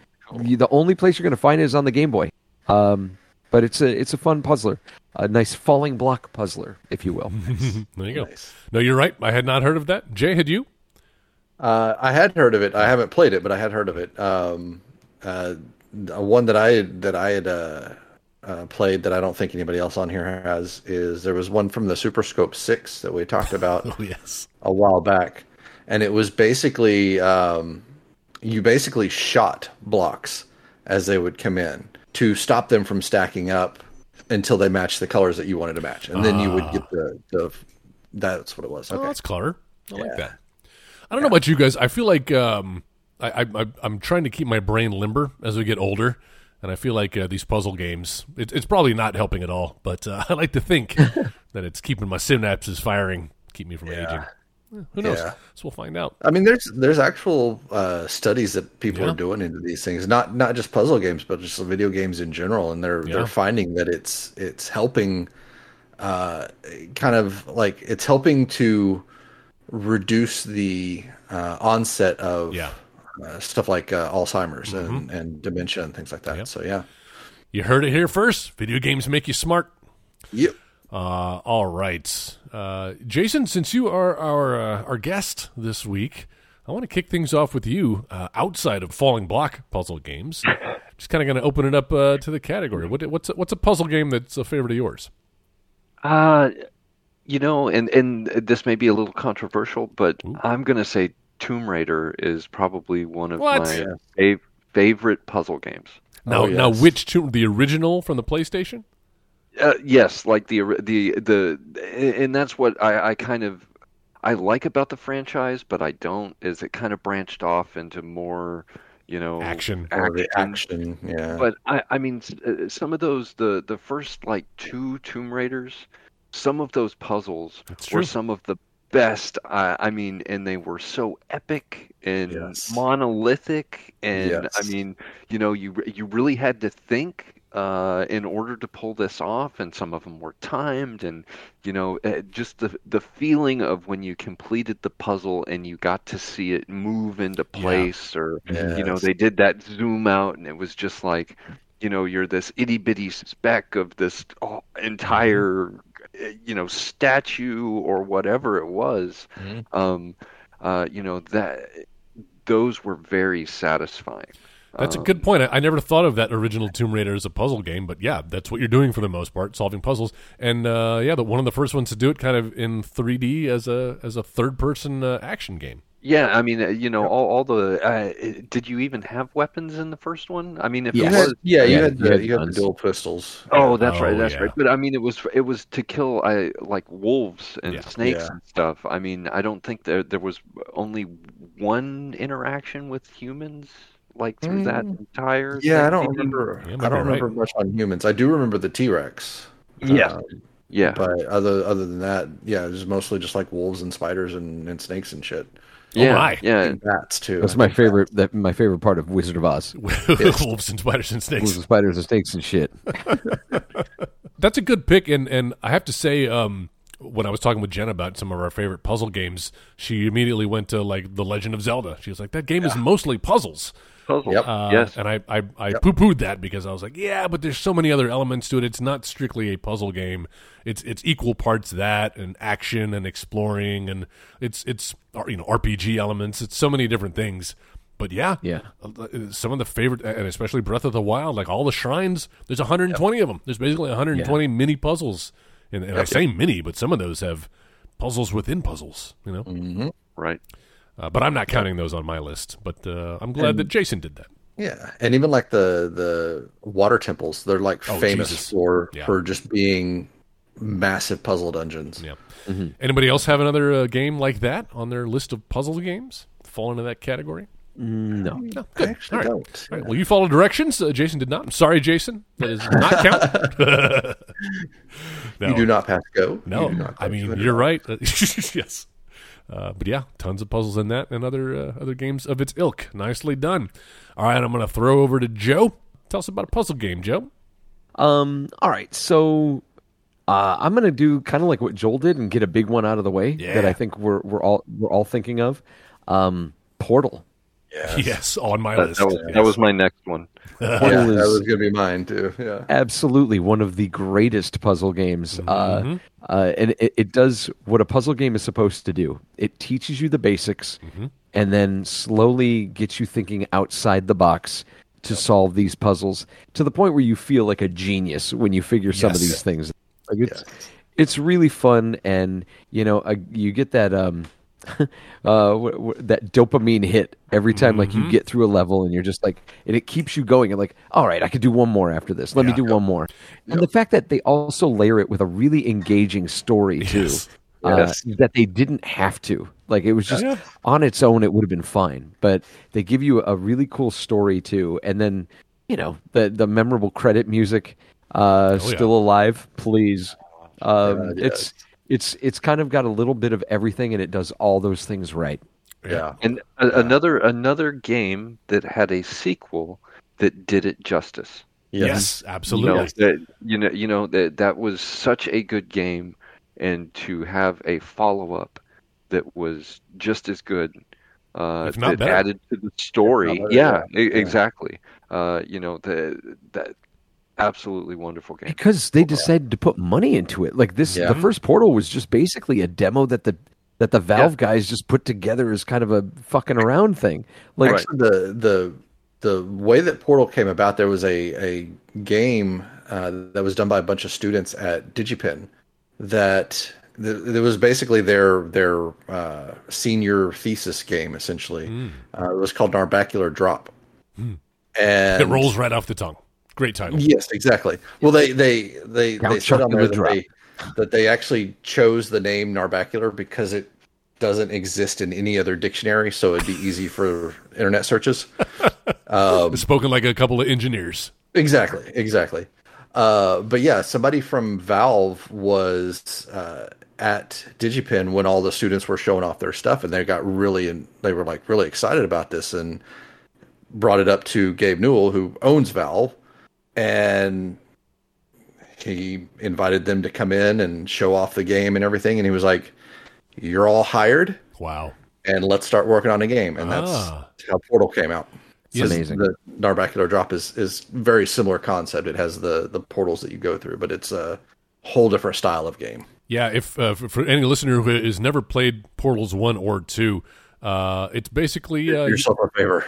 you, the only place you're going to find it is on the Game Boy. Um, but it's a it's a fun puzzler, a nice falling block puzzler, if you will. (laughs) There you go. No, you're right. I had not heard of that. Jay, had you? uh, I had heard of it. I haven't played it, but I had heard of it. Um, uh, one that I that I had uh, uh, played that I don't think anybody else on here has is there was one from the Super Scope Six that we talked about (laughs) Oh yes. a while back, and it was basically um, you basically shot blocks as they would come in to stop them from stacking up until they matched the colors that you wanted to match, and then you would get the the. That's what it was. Oh, that's clever. I like that. I don't know about you guys. I feel like um, I, I, I'm trying to keep my brain limber as we get older, and I feel like uh, these puzzle games. It, it's probably not helping at all, but uh, (laughs) I like to think (laughs) that it's keeping my synapses firing, keep me from aging. Who knows? Yeah. So we'll find out. I mean, there's there's actual uh, studies that people Yeah. are doing into these things, not not just puzzle games, but just video games in general, and they're they're finding that it's it's helping, uh, kind of like it's helping to reduce the uh, onset of Yeah. uh, stuff like uh, Alzheimer's and, and dementia and things like that. Mm-hmm. Yep. So yeah, You heard it here first. Video games make you smart. yep. Uh, all right, uh, Jason. Since you are our uh, our guest this week, I want to kick things off with you. Uh, outside of falling block puzzle games, (laughs) just kind of going to open it up uh, to the category. What, what's a, what's a puzzle game that's a favorite of yours? Uh, you know, and and this may be a little controversial, but I'm gonna say Tomb Raider is probably one of What? my fav- favorite puzzle games. Now, Oh, now, which tomb? The original from the PlayStation? Uh, yes, like the the the, and that's what I, I kind of I like about the franchise, but I don't. Is it kind of branched off into more, you know, Action. Or the action, yeah. But I, I mean, uh, some of those the the first like two Tomb Raiders, some of those puzzles were some of the best. I, I mean, and they were so epic and Yes. monolithic, and I mean, you know, you you really had to think uh, in order to pull this off, and some of them were timed, and you know, uh, just the the feeling of when you completed the puzzle and you got to see it move into place, or you know, they did that zoom out, and it was just like, you know, you're this itty bitty speck of this oh, entire, uh, you know, statue or whatever it was. Um, uh, you know that those were very satisfying. That's a Um, good point. I, I never thought of that original Tomb Raider as a puzzle game, but yeah, that's what you're doing for the most part, solving puzzles. And uh, yeah, the, one of the first ones to do it, kind of in 3D as a as a third person uh, action game. Yeah, I mean, uh, you know, all, all the. Uh, did you even have weapons in the first one? I mean, if Yes. it You had, was. yeah, you Yeah, had you the, had you had the dual pistols. Oh, that's Oh, right. That's yeah. right. But I mean, it was it was to kill I like wolves and Yeah. snakes Yeah. and stuff. I mean, I don't think there there was only one interaction with humans like through that entire. Yeah, I don't remember. Yeah, I don't be right. remember much on humans. I do remember the T Rex. Yeah. Yeah. But other other than that, yeah, it was mostly just like wolves and spiders and, and snakes and shit. yeah. my. Yeah. And bats too. That's my favorite. That my favorite part of Wizard of Oz. (laughs) Wolves and spiders and snakes. Wolves and spiders and snakes and shit. (laughs) That's a good pick, and and I have to say, um, when I was talking with Jen about some of our favorite puzzle games, she immediately went to like The Legend of Zelda. She was like, "That game is mostly puzzles." Puzzle. Yep. Uh, yes. And I, I, I poo pooed that because I was like, yeah, but there's so many other elements to it. It's not strictly a puzzle game. It's it's equal parts that and action and exploring and it's it's you know RPG elements. It's so many different things. But yeah, Yeah. uh, some of the favorite, and especially Breath of the Wild, like all the shrines. There's 120 of them. There's basically 120 mini puzzles, and, and I say mini, but some of those have puzzles within puzzles. You know, Right. Uh, but I'm not counting those on my list. But uh, I'm glad that Jason did that. Yeah, and even like the the water temples, they're like Oh, famous Jesus. for Yeah. for just being massive puzzle dungeons. Yeah. Anybody else have another uh, game like that on their list of puzzle games? Fall into that category? No. No. I actually All right. don't. All right. Well, you follow directions. Uh, Jason did not. I'm sorry, Jason. That does not (laughs) count. no. You do not pass go. No. Not I mean, you're right. (laughs) yes. Uh, but yeah, tons of puzzles in that and other uh, other games of its ilk. Nicely done. All right, I'm going to throw over to Joe. Tell us about a puzzle game, Joe. Um. All right. So, uh, I'm gonna do kind of like what Joel did and get a big one out of the way Yeah. that I think we're we're all we're all thinking of. Um, Portal. Yes, on my That, list. that was that was my next one. (laughs) Yeah, Portal that is was gonna be mine too. Yeah. absolutely one of the greatest puzzle games. Mm-hmm. Uh, uh, and it, it does what a puzzle game is supposed to do. It teaches you the basics, Mm-hmm. and then slowly gets you thinking outside the box to solve these puzzles to the point where you feel like a genius when you figure some of these things. Like it's it's really fun, and you know uh, you get that um (laughs) uh wh- wh- that dopamine hit every time like Mm-hmm. you get through a level, and you're just like, and it keeps you going. And like, all right, I could do one more after this. Let me Yeah. do one more. And the fact that they also layer it with a really engaging story too. Yes. Uh, Yes. that they didn't have to. Like it was just Yeah. on its own, it would have been fine. But they give you a really cool story too, and then you know the the memorable credit music. Uh, Oh, still alive, please. Um, God, It's it's it's kind of got a little bit of everything, and it does all those things right. Yeah. And a, another another game that had a sequel that did it justice. Yes, You know, absolutely. that, you know, you know that that was such a good game, and to have a follow up that was just as good, uh, not that better. added to the story. Better, yeah, yeah. exactly. Uh, you know the that absolutely wonderful game. because they decided to put money into it. Like this, Yeah. the first Portal was just basically a demo that the that the Valve guys just put together as kind of a fucking around thing. Like Actually, the the the way that Portal came about, there was a a game uh, that was done by a bunch of students at DigiPen that th- it was basically their their uh, senior thesis game. Essentially, uh, it was called Narbacular Drop, and It rolls right off the tongue. Great title. Yes, exactly. Well, they they they, Count they said on there that Drop. they, that they actually chose the name Narbacular because it doesn't exist in any other dictionary, so it'd be easy for internet searches. (laughs) Spoken like a couple of engineers. Exactly, exactly. Uh, but yeah, somebody from Valve was uh, at DigiPen when all the students were showing off their stuff, and they got really and they were like really excited about this, and brought it up to Gabe Newell, who owns Valve, and he invited them to come in and show off the game and everything, and he was like, "You're all hired, Wow. and let's start working on a game," and that's Ah. how Portal came out. It's amazing. The Narbacular Drop is is very similar concept. It has the the portals that you go through, but it's a whole different style of game. Yeah, if uh, for, for any listener who has never played Portals one or two, uh, it's basically uh, yourself a favor.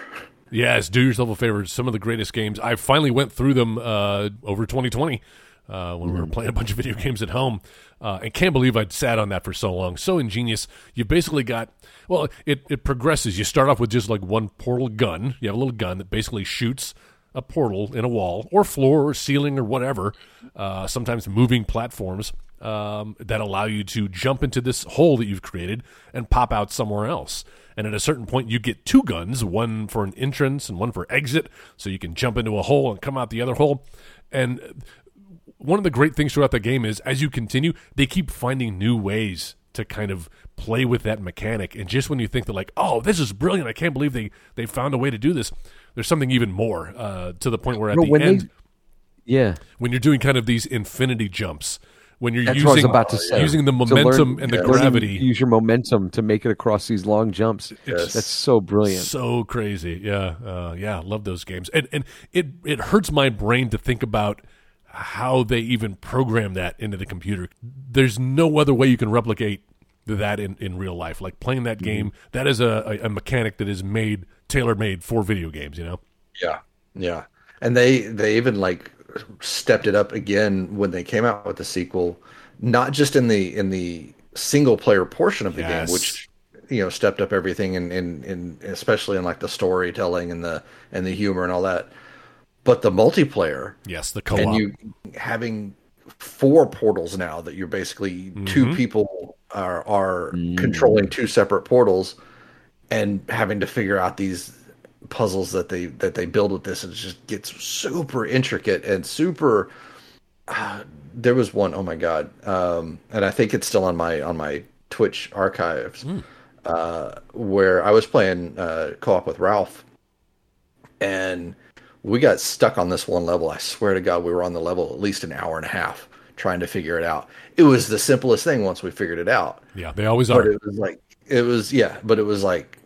Yes, do yourself a favor. Some of the greatest games. I finally went through them uh, over 2020 uh, when we were playing a bunch of video games at home, uh, and can't believe I'd sat on that for so long. So ingenious. You basically got well. It it progresses. You start off with just like one portal gun. You have a little gun that basically shoots a portal in a wall or floor or ceiling or whatever. Uh, sometimes moving platforms um, that allow you to jump into this hole that you've created and pop out somewhere else. And at a certain point, you get two guns, one for an entrance and one for exit, so you can jump into a hole and come out the other hole. And one of the great things throughout the game is as you continue, they keep finding new ways to kind of play with that mechanic. And just when you think they're like, "Oh, this is brilliant! I can't believe they they found a way to do this," there's something even more uh, to the point where at No, the when they- end, yeah, when you're doing kind of these infinity jumps, when you're That's using what I was about to say. using the To learn- momentum and the yeah, learning to use your momentum to make it across these long jumps. Yes. That's so brilliant. so crazy. Yeah, uh, yeah, love those games. And and it it hurts my brain to think about how they even program that into the computer. There's no other way you can replicate that in, in real life. Like playing that game, that is a, a, a mechanic that is made tailor made for video games. You know. Yeah, yeah. And they they even like stepped it up again when they came out with the sequel, not just in the in the single player portion of the Yes. game, which you know stepped up everything and in, in, in especially in like the storytelling and the and the humor and all that, but the multiplayer Yes, the co-op. and you having four portals now that you're basically two mm-hmm. people are are mm-hmm. controlling two separate portals and having to figure out these puzzles that they that they build with this and it just gets super intricate and super uh, there was one oh my god um and i think it's still on my on my twitch archives uh where i was playing uh co-op with ralph and we got stuck on this one level. I swear to God, we were on the level at least an hour and a half trying to figure it out. It was the simplest thing once we figured it out, yeah, they always but are. it was like it was yeah, but it was like,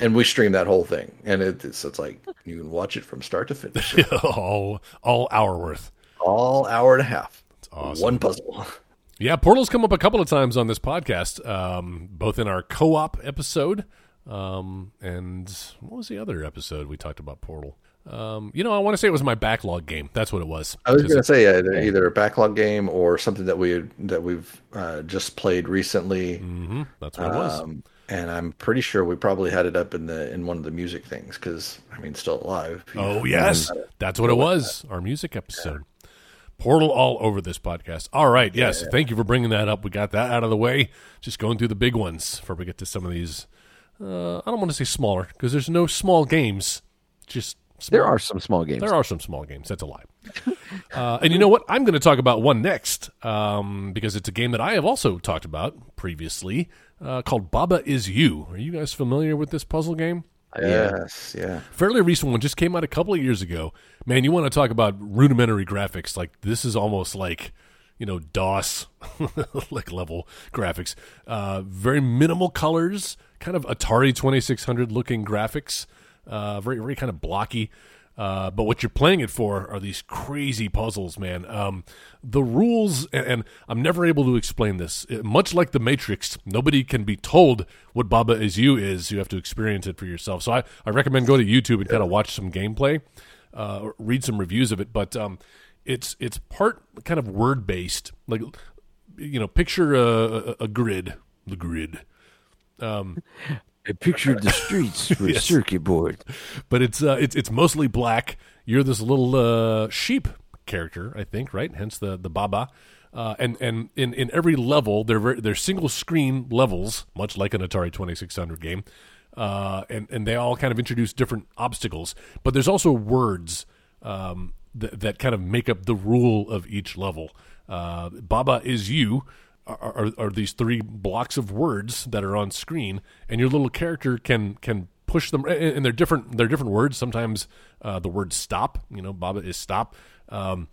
and we stream that whole thing, and it, it's it's like you can watch it from start to finish, (laughs) all all hour worth. all hour and a half, That's awesome. one puzzle. Yeah, Portal's come up a couple of times on this podcast, um, both in our co-op episode, um, and what was the other episode we talked about Portal? Um, you know, I want to say it was my backlog game. That's what it was. I was going to say either, either, a backlog game or something that we that we've uh, just played recently. Mm-hmm. That's what it was. And I'm pretty sure we probably had it up in the in one of the music things because I mean, still alive. Oh yes, that's what it was. Our music episode. Yeah. Portal all over this podcast. All right, yes. Yeah, yeah. Thank you for bringing that up. We got that out of the way. Just going through the big ones before we get to some of these. Uh, I don't want to say smaller because there's no small games. Just Small. There are some small games. There are some small games. That's a lie. uh, and you know what? I'm going to talk about one next um, because it's a game that I have also talked about previously uh, called Baba Is You. Are you guys familiar with this puzzle game? Yes, yeah. Fairly recent one just came out a couple of years ago. Man, you want to talk about rudimentary graphics? Like this is almost like you know DOS (laughs) like level graphics. Uh, very minimal colors, kind of Atari 2600 looking graphics uh, very very kind of blocky. Uh, but what you're playing it for are these crazy puzzles, man. Um, the rules, and, and, I'm never able to explain this. It, much like the Matrix, nobody can be told what Baba is you is. You have to experience it for yourself. So I, I recommend go to YouTube and kind of watch some gameplay, uh, read some reviews of it. But um, it's it's part kind of word based. Like you know, picture a, a, a grid, the grid. Um, I pictured the streets (laughs) for yes. a circuit board. But it's uh, it's it's mostly black. You're this little uh, sheep character, I think, right? Hence the the Baba. Uh, and and in, in every level, they're they're single screen levels, much like an Atari Twenty Six Hundred game, uh, and and they all kind of introduce different obstacles. But there's also words um, that that kind of make up the rule of each level. Uh, Baba is you, are, are, these three blocks of words that are on screen, and your little character can can push them, and they're different. They're different words. Sometimes uh, the word "stop," you know, Baba is stop. Um,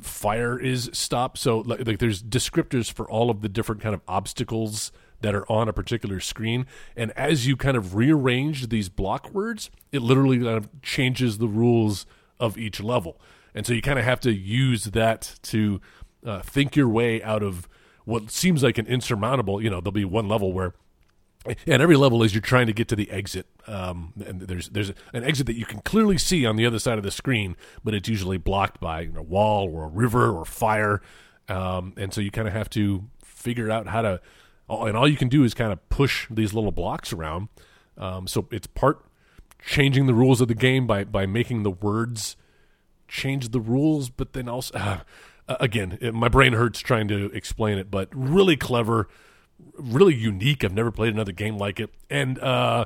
fire is stop. So like, like, there's descriptors for all of the different kind of obstacles that are on a particular screen, and as you kind of rearrange these block words, it literally kind of changes the rules of each level. And so you kind of have to use that to uh, think your way out of what seems like an insurmountable. You know, there'll be one level where and every level is you're trying to get to the exit. Um, and there's there's an exit that you can clearly see on the other side of the screen, but it's usually blocked by a wall or a river or fire. Um, and so you kind of have to figure out how to. And all you can do is kind of push these little blocks around. Um, so it's part changing the rules of the game by by making the words change the rules, but then also. Uh, again, it, my brain hurts trying to explain it, but really clever, really unique. I've never played another game like it, and uh,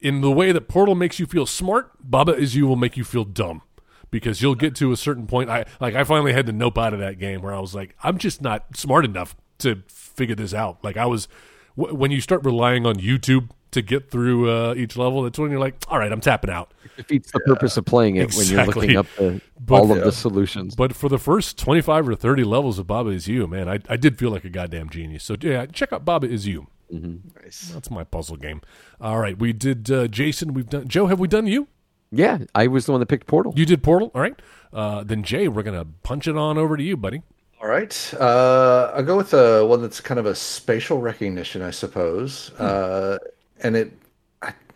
in the way that Portal makes you feel smart, Baba is you will make you feel dumb because you'll get to a certain point. I like I finally had to nope out of that game where I was like, I'm just not smart enough to figure this out. Like I was w- when you start relying on YouTube to get through uh, each level, that's when you're like, all right, I'm tapping out. It defeats the yeah. purpose of playing it exactly. when you're looking up the, but, all of yeah. the solutions. But for the first 25 or 30 levels of Baba Is You, man, I, I did feel like a goddamn genius. So yeah, check out Baba Is You. Mm-hmm. Nice. That's my puzzle game. All right, we did uh, Jason. We've done Joe. Have we done you? Yeah, I was the one that picked Portal. You did Portal. All right. Uh, then Jay, we're gonna punch it on over to you, buddy. All right. Uh, I'll go with uh, one that's kind of a spatial recognition, I suppose. Hmm. Uh, and it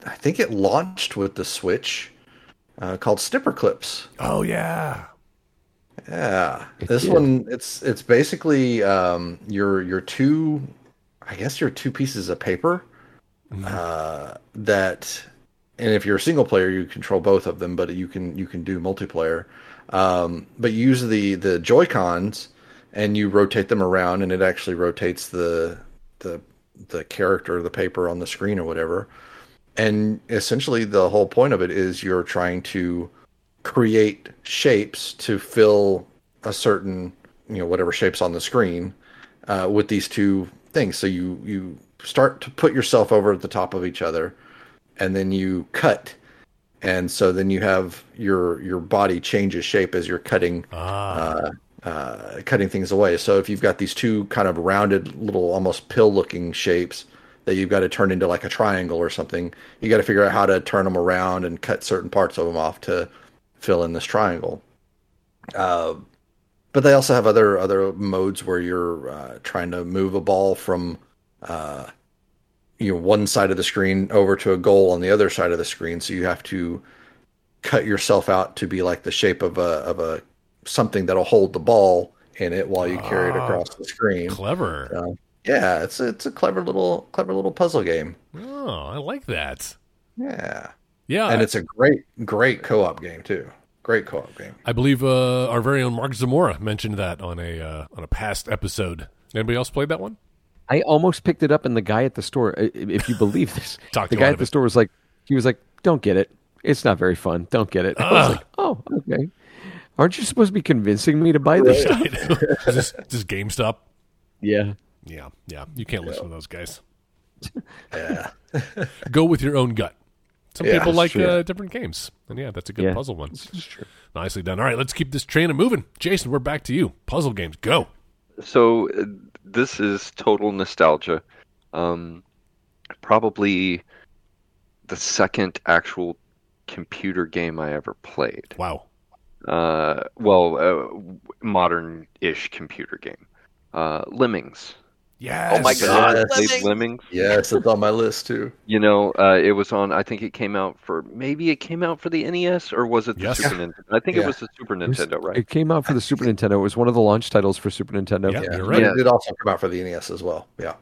I think it launched with the Switch uh, called Snipperclips. Oh yeah, yeah. It this did. one it's it's basically um, your your two, I guess your two pieces of paper mm-hmm. uh, that, and if you're a single player, you control both of them, but you can you can do multiplayer. Um, but you use the the Joy Cons and you rotate them around, and it actually rotates the the the character, the paper on the screen or whatever. And essentially the whole point of it is you're trying to create shapes to fill a certain you know whatever shapes on the screen uh, with these two things. So you you start to put yourself over at the top of each other and then you cut. And so then you have your your body changes shape as you're cutting ah. uh, uh, cutting things away so if you've got these two kind of rounded little almost pill looking shapes that you've got to turn into like a triangle or something. You got to figure out how to turn them around and cut certain parts of them off to fill in this triangle. Uh, but they also have other other modes where you're uh, trying to move a ball from uh, you know one side of the screen over to a goal on the other side of the screen. So you have to cut yourself out to be like the shape of a of a something that'll hold the ball in it while you carry it Ah, across the screen. Clever. So, yeah, it's a, it's a clever little clever little puzzle game. Oh, I like that. Yeah, Yeah, and it's a great great co-op game too. Great co-op game. I believe uh, our very own Mark Zamora mentioned that on a uh, on a past episode. Anybody else played that one? I almost picked it up, and the guy at the store, if you believe this, (laughs) the guy at the it. store was like, he was like, "Don't get it. It's not very fun. Don't get it." I was like, "Oh, okay. Aren't you supposed to be convincing me to buy this stuff?" (laughs) is this, is this GameStop? Yeah. Yeah, yeah. You can't listen to those guys. (laughs) Yeah, Go with your own gut. Some Yeah, people like uh, different games, and yeah, that's a good Yeah. puzzle one. True. Nicely done. All right, let's keep this train a moving. Jason, we're back to you. Puzzle games, go. So uh, this is total nostalgia. Um, probably the second actual computer game I ever played. Wow. Uh, well, uh, modern-ish computer game. Uh, Lemmings. Yes. Oh my god, Yes. I Lemmings. yes, it's on my list too. You know, uh, it was on. I think it came out for maybe it came out for the NES or was it the Yes. Super Nintendo? I think Yeah. it was the Super It was- Nintendo, right? It came out for the Super Nintendo. It was one of the launch titles for Super Nintendo. Yeah. Yeah, You're but right. it did also come out for the NES as well. Yeah,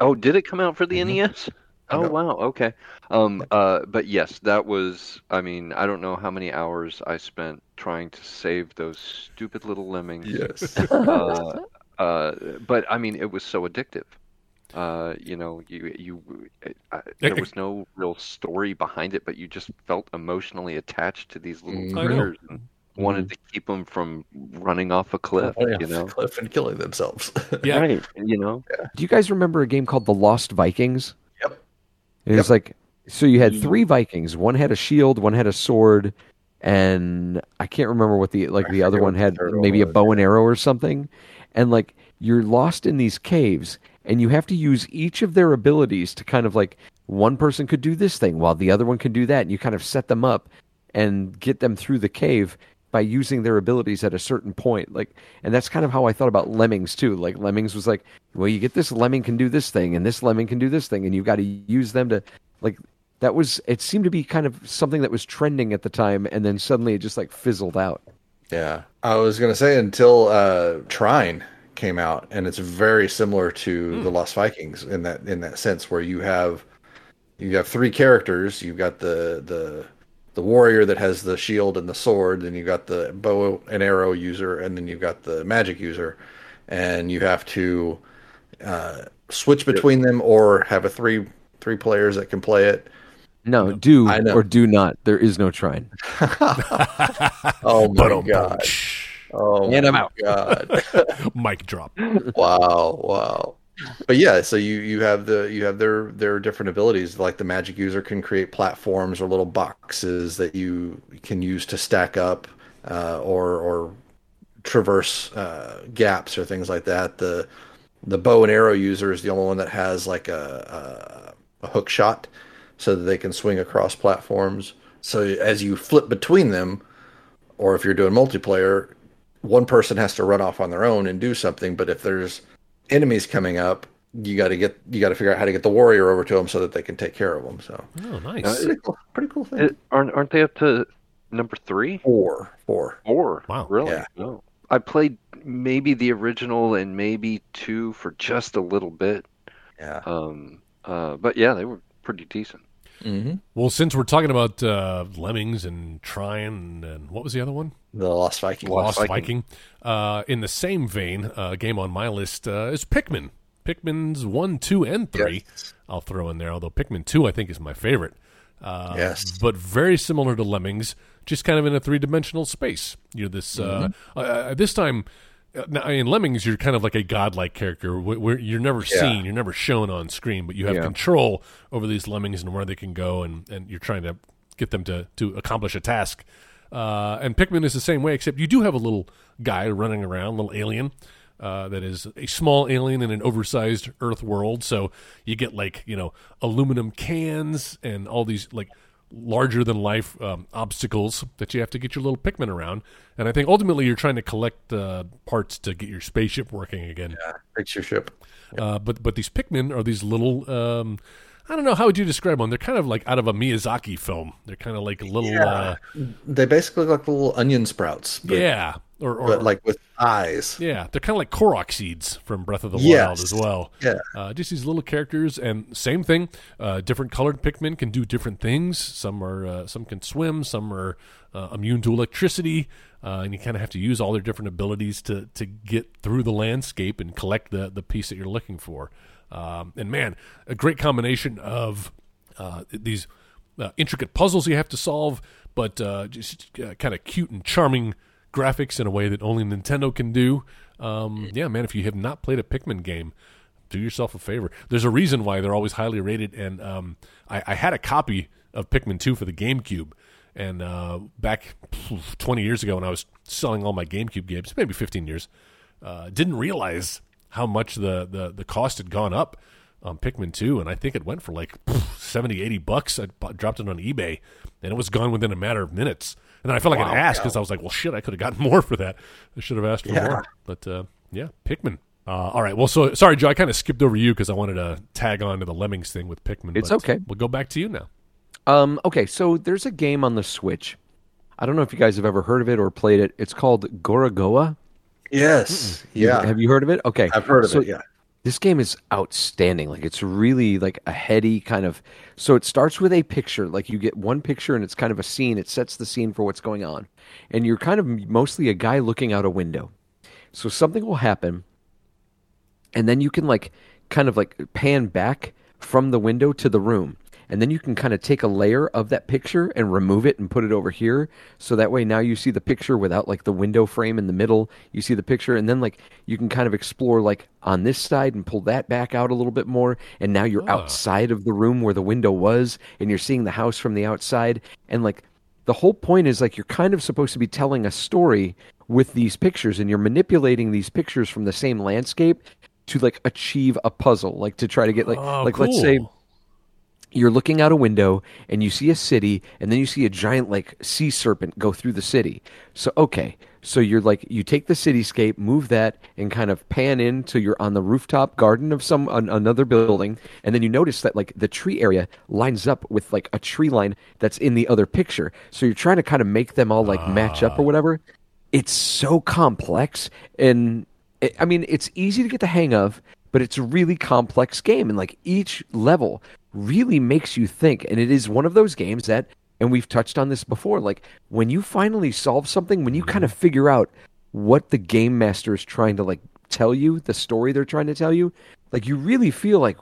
Oh, did it come out for the Mhm. NES? Oh No. wow, okay. Um, uh, but yes, that was. I mean, I don't know how many hours I spent trying to save those stupid little lemmings. yes, (laughs) Uh, uh, but I mean, it was so addictive. Uh, you know, you you uh, there was no real story behind it, but you just felt emotionally attached to these little Mm. I know. critters and wanted to keep them from running off a cliff. Running You know, (laughs) cliff and killing themselves. Yeah. right? You know, Do you guys remember a game called The Lost Vikings? Yep. It was like so you had three Vikings. One had a shield, one had a sword, and I can't remember what the like I the other one had maybe a bow and arrow or something. And like you're lost in these caves and you have to use each of their abilities to kind of like one person could do this thing while the other one can do that and you kind of set them up and get them through the cave by using their abilities at a certain point like and that's kind of how i thought about lemmings too like lemmings was like well you get this lemming can do this thing and this lemming can do this thing and you've got to use them to like that was it seemed to be kind of something that was trending at the time and then suddenly it just like fizzled out. Yeah, I was gonna say until uh, Trine came out, and it's very similar to the Lost Vikings in that in that sense, where you have you have three characters. You've got the the the warrior that has the shield and the sword, then you've got the bow and arrow user, and then you've got the magic user, and you have to uh, switch between them or have a three three players that can play it. No do or do not there is no trying. (laughs) (laughs) Oh my Ba-dum-bum. god! Oh And I'm out. god! (laughs) Mic drop. wow wow but yeah so you you have the you have their their different abilities like the magic user can create platforms or little boxes that you can use to stack up uh, or or traverse uh, gaps or things like that the the bow and arrow user is the only one that has like a, a, a hook shot so that they can swing across platforms so as you flip between them or if you're doing multiplayer one person has to run off on their own and do something but if there's enemies coming up you got to get you got to figure out how to get the warrior over to them so that they can take care of them so Oh, nice. Uh, pretty cool, pretty cool thing It, aren't aren't they up to number three? four four Four. Wow. Really? Yeah. No. I played maybe the original and maybe two for just a little bit. yeah Um, uh, but yeah, they were pretty decent. mm-hmm. well, since we're talking about uh, Lemmings and Trine and what was the other one? the lost viking Lost Lost Viking. Uh, in the same vein, uh, a game on my list uh, is Pikmin. Pikmin's 1, 2, and 3. Yes. I'll throw in there, although Pikmin 2 I think is my favorite. Uh, Yes. But very similar to Lemmings, just kind of in a three dimensional space. You're this, uh, uh, this time, uh, now, in Lemmings, you're kind of like a godlike character where, you're never Yeah. seen, you're never shown on screen, but you have Yeah. control over these lemmings and where they can go, and, and you're trying to get them to, to accomplish a task. Uh, and Pikmin is the same way, except you do have a little guy running around, little alien. Uh, that is a small alien in an oversized Earth world. So you get like you know aluminum cans and all these like larger than life um, obstacles that you have to get your little Pikmin around. And I think ultimately you're trying to collect uh, parts to get your spaceship working again. fix your ship Uh, but but these Pikmin are these little um, I don't know how would you describe them. They're kind of like out of a Miyazaki film. They're kind of like little. Yeah. Uh, they basically look like little onion sprouts. But, yeah, or, or but like with eyes. Yeah, they're kind of like Korok seeds from Breath of the yes. Wild as well. Yeah, uh, just these little characters, and same thing. Uh, different colored Pikmin can do different things. Some are uh, some can swim. Some are uh, immune to electricity. Uh, and you kind of have to use all their different abilities to to get through the landscape and collect the the piece that you're looking for. Um, and man, a great combination of uh, these uh, intricate puzzles you have to solve, but uh, just uh, kind of cute and charming graphics in a way that only Nintendo can do. Um, yeah, man, if you have not played a Pikmin game, do yourself a favor. There's a reason why they're always highly rated, and um, I, I, had a copy of Pikmin 2 for the GameCube. And uh, back 20 years ago, when I was selling all my GameCube games, maybe 15 years, uh, didn't realize how much the, the, the cost had gone up on Pikmin 2, and I think it went for like 70, 80 bucks. I dropped it on eBay, and it was gone within a matter of minutes. And then I felt like wow, an ass because yeah. I was like, well, shit, I could have gotten (laughs) more for that. I should have asked for yeah. more. But uh, yeah, Pikmin. Uh, all right. Well, so sorry, Joe. I kind of skipped over you because I wanted to tag on to the Lemmings thing with Pikmin. It's okay. We'll go back to you now. Um, okay, so there's a game on the Switch. I don't know if you guys have ever heard of it or played it. It's called Gorogoa. Yes. Yeah. Have you heard of it? Okay. I've heard of so it. Yeah. This game is outstanding. Like it's really like a heady kind of. So it starts with a picture. Like you get one picture and it's kind of a scene. It sets the scene for what's going on, and you're kind of mostly a guy looking out a window. So something will happen, and then you can like kind of like pan back from the window to the room and then you can kind of take a layer of that picture and remove it and put it over here so that way now you see the picture without like the window frame in the middle you see the picture and then like you can kind of explore like on this side and pull that back out a little bit more and now you're oh. outside of the room where the window was and you're seeing the house from the outside and like the whole point is like you're kind of supposed to be telling a story with these pictures and you're manipulating these pictures from the same landscape to like achieve a puzzle like to try to get like oh, like cool. let's say you're looking out a window and you see a city and then you see a giant like sea serpent go through the city. So okay. So you're like you take the cityscape move that and kind of pan in till you're on the rooftop garden of some an, another building. And then you notice that like the tree area lines up with like a tree line that's in the other picture. So you're trying to kind of make them all like uh. match up or ah. whatever. It's so complex and it, i mean it's easy to get the hang of but it's a really complex game. And like each level really makes you think. And it is one of those games that, and we've touched on this before, like when you finally solve something, when you kind of figure out what the game master is trying to like tell you, the story they're trying to tell you, like you really feel like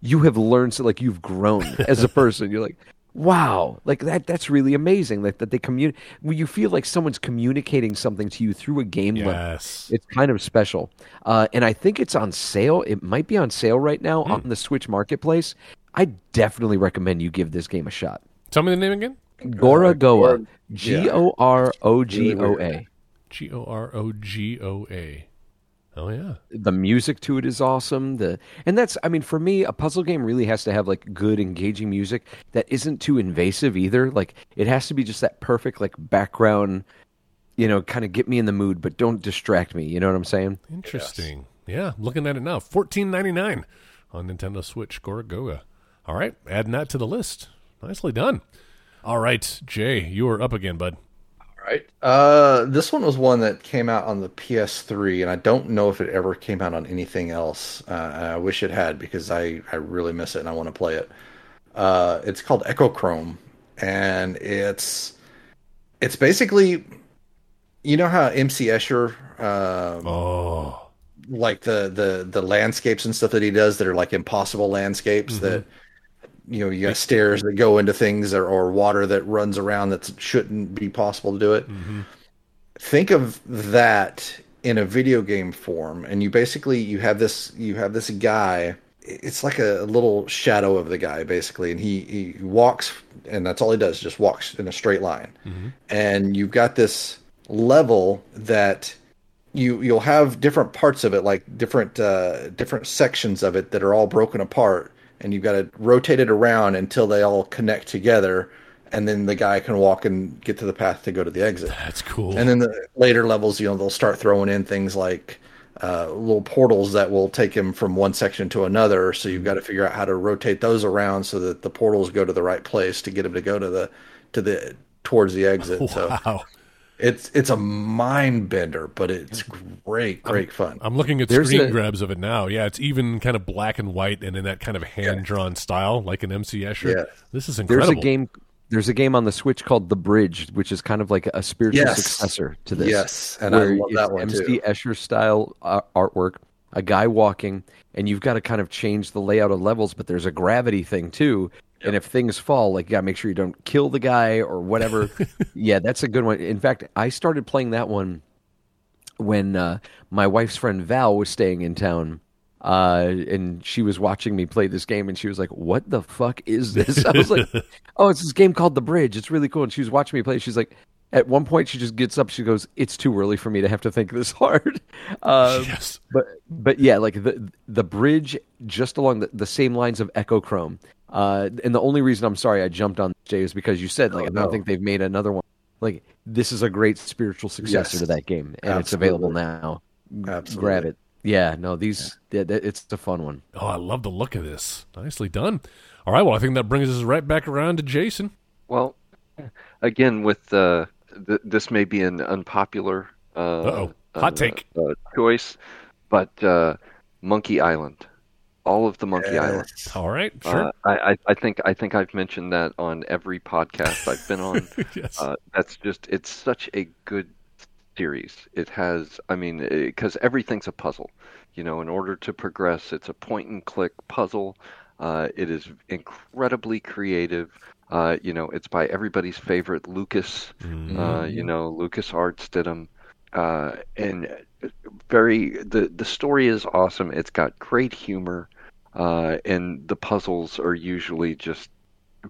you have learned, so like you've grown as a (laughs) person. You're like, wow, like that, that's really amazing. Like that they communicate, when you feel like someone's communicating something to you through a game. Yes. it's kind of special. Uh, and I think it's on sale. It might be on sale right now mm. on the Switch marketplace. I definitely recommend you give this game a shot. Tell me the name again. Gorogoa. Uh, G O R O G O A. G O R O G O A. Oh yeah. The music to it is awesome. The and that's I mean for me a puzzle game really has to have like good engaging music that isn't too invasive either. Like it has to be just that perfect like background you know kind of get me in the mood but don't distract me, you know what I'm saying? Interesting. Yes. Yeah, looking at it now. 14.99 on Nintendo Switch Gorogoa. All right, adding that to the list. Nicely done. All right, Jay, you are up again, bud. All right. Uh, this one was one that came out on the PS3, and I don't know if it ever came out on anything else. Uh, I wish it had because I, I really miss it and I want to play it. Uh, it's called Echochrome, and it's it's basically you know how MC Escher. Um, oh like the the the landscapes and stuff that he does that are like impossible landscapes mm-hmm. that you know you got stairs that go into things or, or water that runs around that shouldn't be possible to do it mm-hmm. think of that in a video game form and you basically you have this you have this guy it's like a little shadow of the guy basically and he he walks and that's all he does just walks in a straight line mm-hmm. and you've got this level that you you'll have different parts of it like different uh different sections of it that are all broken apart and you've got to rotate it around until they all connect together and then the guy can walk and get to the path to go to the exit. That's cool. And then the later levels, you know, they'll start throwing in things like uh, little portals that will take him from one section to another. So you've got to figure out how to rotate those around so that the portals go to the right place to get him to go to the to the towards the exit. (laughs) Wow. So it's it's a mind bender, but it's great, great fun. I'm looking at There's screen a- grabs of it now. Yeah, it's even kind of black and white and in that kind of hand drawn style, like an MC Escher. Yeah. This is incredible. There's incredible. a game. There's a game on the Switch called The Bridge, which is kind of like a spiritual Yes. successor to this. Yes, and I love that one MC too. Escher style uh, artwork, a guy walking, and you've got to kind of change the layout of levels, but there's a gravity thing too. And if things fall, like you gotta make sure you don't kill the guy or whatever. (laughs) yeah, that's a good one. In fact, I started playing that one when uh, my wife's friend Val was staying in town. Uh, and she was watching me play this game, and she was like, "What the fuck is this?" (laughs) I was like, "Oh, it's this game called The Bridge. It's really cool." And she was watching me play. She's like, at one point, she just gets up. She goes, "It's too early for me to have to think this hard." (laughs) Um, yes. but but yeah, like the the bridge just along the, the same lines of Echochrome. Uh, and the only reason I'm sorry I jumped on Jay is because you said like Oh, I don't no. think they've made another one. Like this is a great spiritual successor Yes. to that game, and it's available now. Absolutely. Grab it. Yeah, no, these yeah. th- it's a fun one. Oh, I love the look of this. Nicely done. All right, well, I think that brings us right back around to Jason. Well, again, with uh, th- this may be an unpopular uh, Uh-oh. Hot uh, take. uh, choice, but uh, Monkey Island, all of the Monkey Island. All right, sure. Uh, I, I, I think I think I've mentioned that on every podcast I've been on. (laughs) yes. uh, that's just it's such a good series. It has, I mean, because everything's a puzzle. You know, in order to progress, it's a point and click puzzle. Uh, it is incredibly creative. Uh, you know, it's by everybody's favorite Lucas. Uh, you know, LucasArts did them, uh, and very the the story is awesome. It's got great humor, uh, and the puzzles are usually just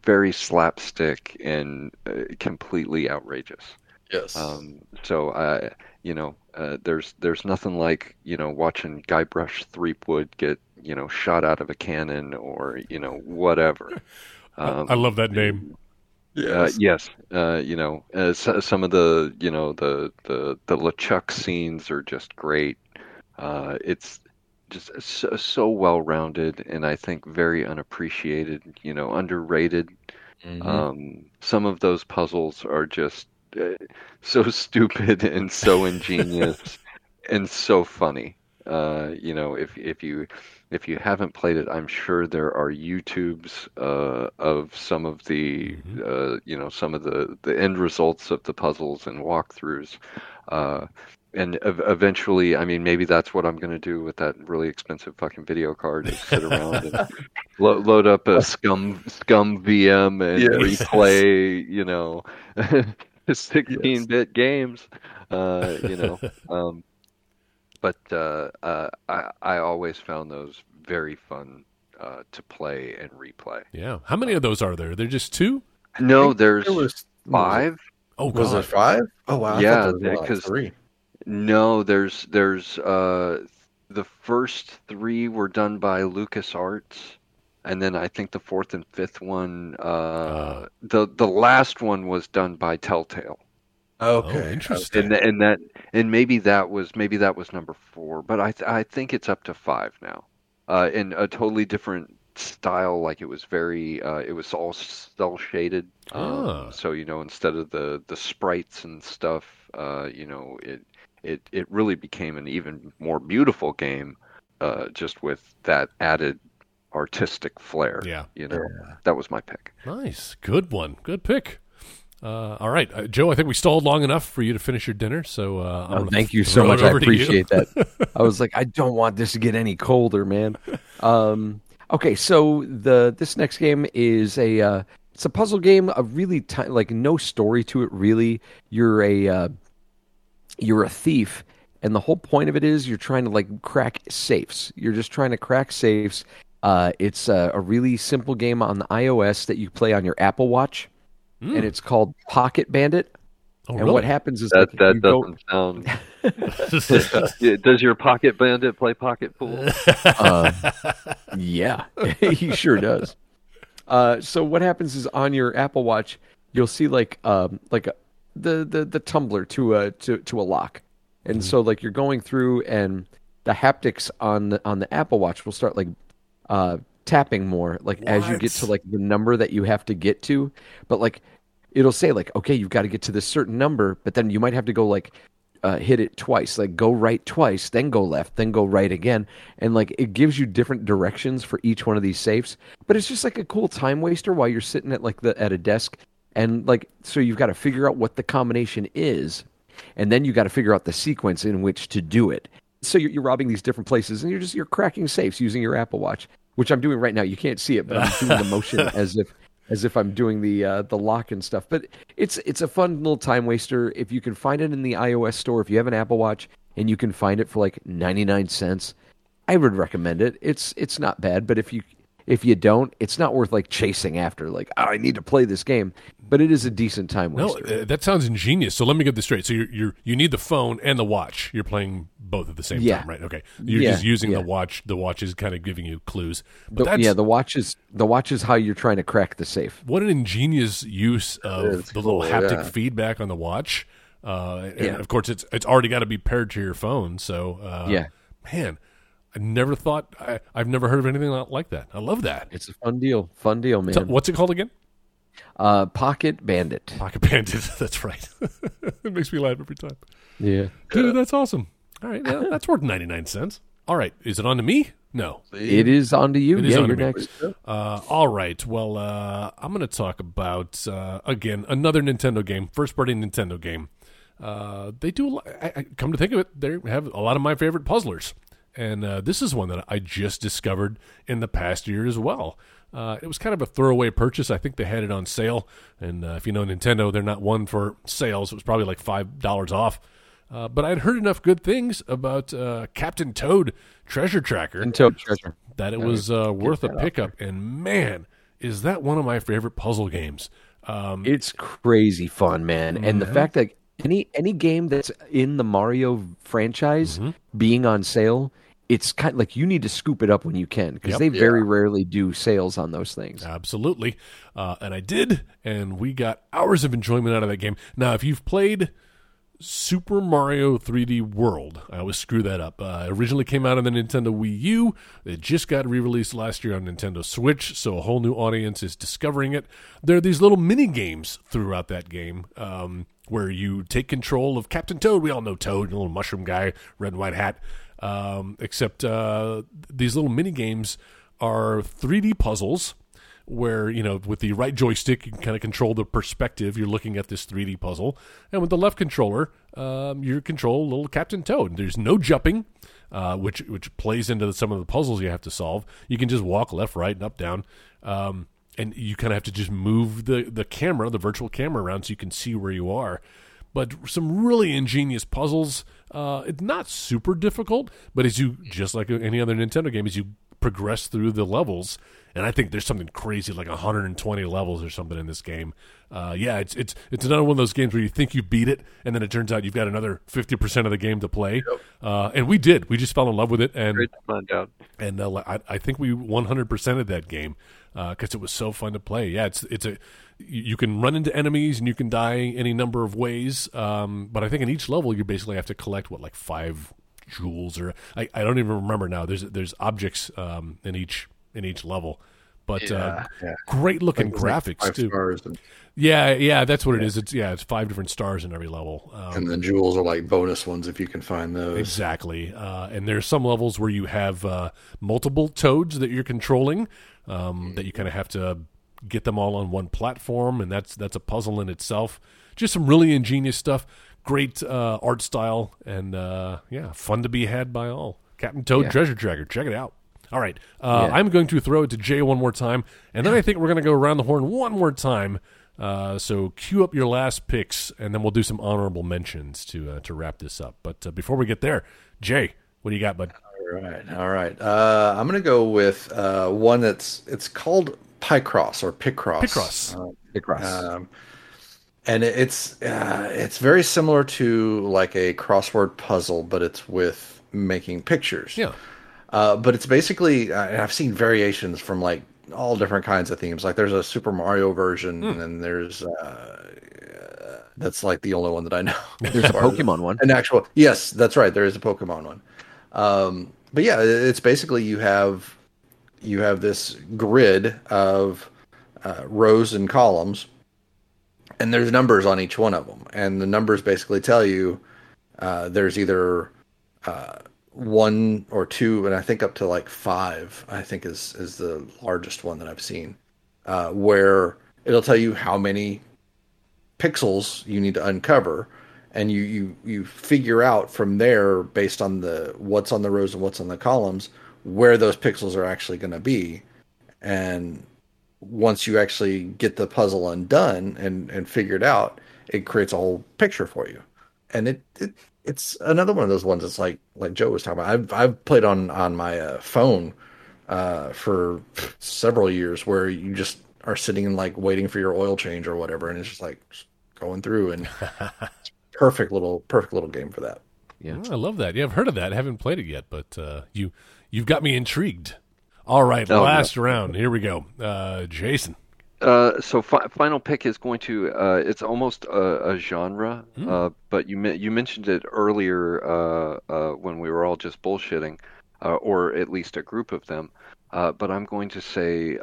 very slapstick and uh, completely outrageous. Yes. Um, so, uh, you know, uh, there's there's nothing like you know watching Guybrush Threepwood get you know shot out of a cannon or you know whatever. (laughs) Um, I love that name. Uh, yes, uh, you know, uh, so, some of the you know the the the LeChuck scenes are just great. Uh, it's just so, so well rounded, and I think very unappreciated. You know, underrated. Mhm. Um, some of those puzzles are just uh, so (laughs) stupid and so ingenious (laughs) and so funny. Uh, you know, if if you if you haven't played it, I'm sure there are YouTubes uh, of some of the uh, you know some of the the end results of the puzzles and walkthroughs. Uh, and ev- eventually, I mean, maybe that's what I'm going to do with that really expensive fucking video card is sit around and (laughs) lo- load up a scum ScummVM and Yes. replay, you know, (laughs) 16-bit games, uh, you know. Um, but uh, uh, I I always found those very fun uh, to play and replay. Yeah. How many of those are there? They're just two? No, there's There was five. Oh, Was God. it five? Oh wow! I Yeah, because there was yeah, like 'cause- three. No, there's there's uh the first three were done by LucasArts, and then I think the fourth and fifth one, uh, Uh. the the last one was done by Telltale, Oh, Okay. interesting. and and that and maybe that was maybe that was number four, but I th- I think it's up to five now, uh, in a totally different style. Like it was very uh, it was all cel shaded, um, Ah. so you know instead of the the sprites and stuff, uh, you know it it it really became an even more beautiful game, uh, just with that added artistic flair. Yeah. you know that was my pick. Nice. Good one. Good pick. Uh, all right, uh, Joe. I think we stalled long enough for you to finish your dinner. So uh, Oh, thank you so much. I over to you. appreciate that. (laughs) I was like, I don't want this to get any colder, man. Um, okay, so the this next game is a uh, it's a puzzle game. A really ti like no story to it. Really, you're a uh, you're a thief, and the whole point of it is you're trying to like crack safes. You're just trying to crack safes. Uh, it's a, a really simple game on the iOS that you play on your Apple Watch, and it's called Pocket Bandit. Oh, and really? what happens is That like, that you doesn't sound. (laughs) (laughs) Does your pocket bandit play pocket pool? Uh, (laughs) yeah, he sure does. Uh, so what happens is on your Apple Watch, you'll see like um, like a, the, the the tumbler to a to to a lock, and so like you're going through and the haptics on the on the Apple Watch will start like uh, tapping more, like as you get to like the number that you have to get to. But like it'll say like, okay, you've got to get to this certain number, but then you might have to go like uh, hit it twice, like go right twice, then go left, then go right again, and like it gives you different directions for each one of these safes. But it's just like a cool time waster while you're sitting at like the at a desk, and like so you've got to figure out what the combination is, and then you got to figure out the sequence in which to do it. So you're, you're robbing these different places, and you're just you're cracking safes using your Apple Watch, which I'm doing right now. You can't see it, but I'm doing the motion (laughs) as if as if I'm doing the uh, the lock and stuff. But it's it's a fun little time waster. If you can find it in the iOS store, if you have an Apple Watch and you can find it for like 99 cents, I would recommend it. It's it's not bad, but if you if you don't, it's not worth like chasing after. Like oh, I need to play this game, but it is a decent time No, uh, that sounds ingenious. So let me get this straight. So you're, you're you need the phone and the watch. You're playing both at the same Yeah. time, right? Okay. You're Yeah, just using the watch. The watch is kind of giving you clues. But The- yeah, the watch is the watch is how you're trying to crack the safe. what an ingenious use of is the little haptic yeah. feedback on the watch. Uh, and Yeah. of course, it's it's already got to be paired to your phone. So uh, Yeah. man, I never thought I, I've never heard of anything like that. I love that. It's a fun deal, fun deal, man. So what's it called again? uh, Pocket Bandit. Pocket Bandit. (laughs) That's right. (laughs) it makes me laugh every time. Yeah. Dude, that's awesome. All right, yeah, that's worth ninety nine cents. All right, is it on to me? No. It is on to you. It yeah, you're next. Uh, all right. Well, uh, I'm going to talk about uh, again another Nintendo game, first party Nintendo game. Uh, they do. a lo- I, I, come to think of it, they have a lot of my favorite puzzlers, and uh, this is one that I just discovered in the past year as well. Uh, it was kind of a throwaway purchase. I think they had it on sale, and uh, if you know Nintendo, they're not one for sales. It was probably like five dollars off. Uh, but I'd heard enough good things about uh, Captain Toad Treasure Tracker And Toad Treasure. that it was uh, worth a pickup. And man, is that one of my favorite puzzle games. Um, It's crazy fun, man. And the fact that any any game that's in the Mario franchise Mm-hmm. being on sale, it's kind of like you need to scoop it up when you can because Yep. they very rarely do sales on those things. absolutely. Uh, and I did, and we got hours of enjoyment out of that game. Now, if you've played Super Mario 3D World, I always screw that up. Uh, originally came out on the Nintendo Wii U. It just got re released last year on Nintendo Switch, so a whole new audience is discovering it. There are these little mini games throughout that game. Um, where you take control of Captain Toad. We all know Toad, the little mushroom guy, red and white hat. Um, except uh, these little mini games are 3D puzzles where you know with the right joystick you can kind of control the perspective. You're looking at this 3d puzzle. And with the left controller um, you control little captain toad. There's no jumping uh, which which plays into some of the puzzles you have to solve. You can just walk left right and up down. Um, and you kind of have to just move the the camera the virtual camera around so you can see where you are but some really ingenious puzzles. Uh, it's not super difficult, but as you just like any other Nintendo game, as you progress through the levels, and I think there's something crazy like 120 levels or something in this game. Uh, yeah, it's it's it's another one of those games where you think you beat it, and then it turns out you've got another 50 percent of the game to play. Uh, and we did. We just fell in love with it, and Great to find out. and uh, I, I think we 100%ed that game because it was so fun to play. Yeah, it's it's a you can run into enemies and you can die any number of ways, um, but I think in each level you basically have to collect what like five jewels or I, I don't even remember now. There's there's objects um, in each in each level, but uh, yeah. great looking like graphics five too. stars, and, Yeah, yeah, that's what it is. It's yeah, it's five different stars in every level. Um, and the jewels are like bonus ones if you can find those. Exactly. Uh, and there's some levels where you have uh, multiple toads that you're controlling um, that you kind of have to get them all on one platform, and that's that's a puzzle in itself. Just some really ingenious stuff. Great uh, art style, and uh, yeah, fun to be had by all. Captain Toad Yeah. Treasure Tracker. Check it out. All right. Uh, Yeah. I'm going to throw it to Jay one more time, and then I think we're going to go around the horn one more time. Uh, so cue up your last picks, and then we'll do some honorable mentions to uh, to wrap this up. But uh, before we get there, Jay, what do you got, bud? All right, all right. Uh, I'm gonna go with uh, one that's it's called Picross or Picross. Picross. Uh, Across. um, and it's uh, it's very similar to like a crossword puzzle, but it's with making pictures. Yeah. Uh, but it's basically uh, and I've seen variations from like all different kinds of themes. Like there's a Super Mario version, and then there's uh, that's like the only one that I know. (laughs) There's a Pokemon one. An actual yes, that's right. There is a Pokemon one, Um, but yeah, it's basically you have you have this grid of uh, rows and columns, and there's numbers on each one of them, and the numbers basically tell you uh, there's either uh, one or two, and I think up to like five. I think is is the largest one that I've seen, uh, where it'll tell you how many pixels you need to uncover and you you you figure out from there based on the what's on the rows and what's on the columns where those pixels are actually going to be and once you actually get the puzzle undone and and figured out it creates a whole picture for you and it, it it's another one of those ones that's like like joe was talking about i've i've played on on my uh, phone uh, for several years where you just are sitting and like waiting for your oil change or whatever and it's just like going through and (laughs) perfect little perfect little game for that. Yeah, oh, I love that. Yeah, I've heard of that. I haven't played it yet, but uh, you you've got me intrigued. All right, oh, last no. round. Here we go, uh, Jason. Uh, so fi- final pick is going to uh, it's almost a, a genre, mm. uh, but you you mentioned it earlier uh, uh, when we were all just bullshitting, uh, or at least a group of them. but I'm going to say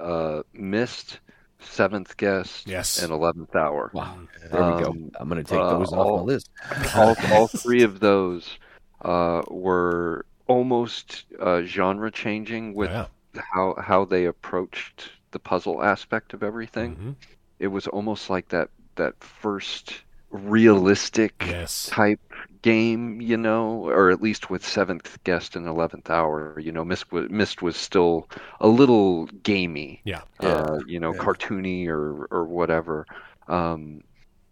Myst seventh guest, yes, and eleventh hour. Wow, there um, we go. Um, I'm going to take uh, those all, off my list. all, all (laughs) three of those uh, were almost uh, genre changing with yeah. how how they approached the puzzle aspect of everything. Mm-hmm. It was almost like that that first realistic yes. type game, you know, or at least with seventh guest and eleventh hour. You know, Myst was, Myst was still a little gamey, yeah, uh, you know, yeah. cartoony or or whatever. Um,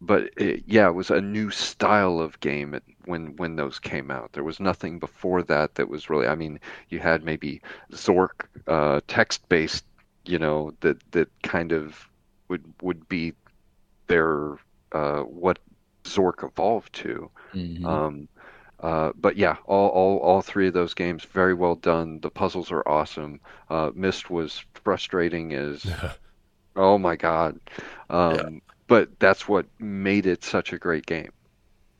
but it, yeah, it was a new style of game when when those came out. There was nothing before that that was really. I mean, you had maybe Zork uh, text based, you know, that that kind of would would be their uh, what Zork evolved to. Mm-hmm. Um, uh, but yeah, all, all all three of those games very well done. The puzzles are awesome. Uh, Myst was frustrating as (laughs) oh my god, um, yeah. But that's what made it such a great game.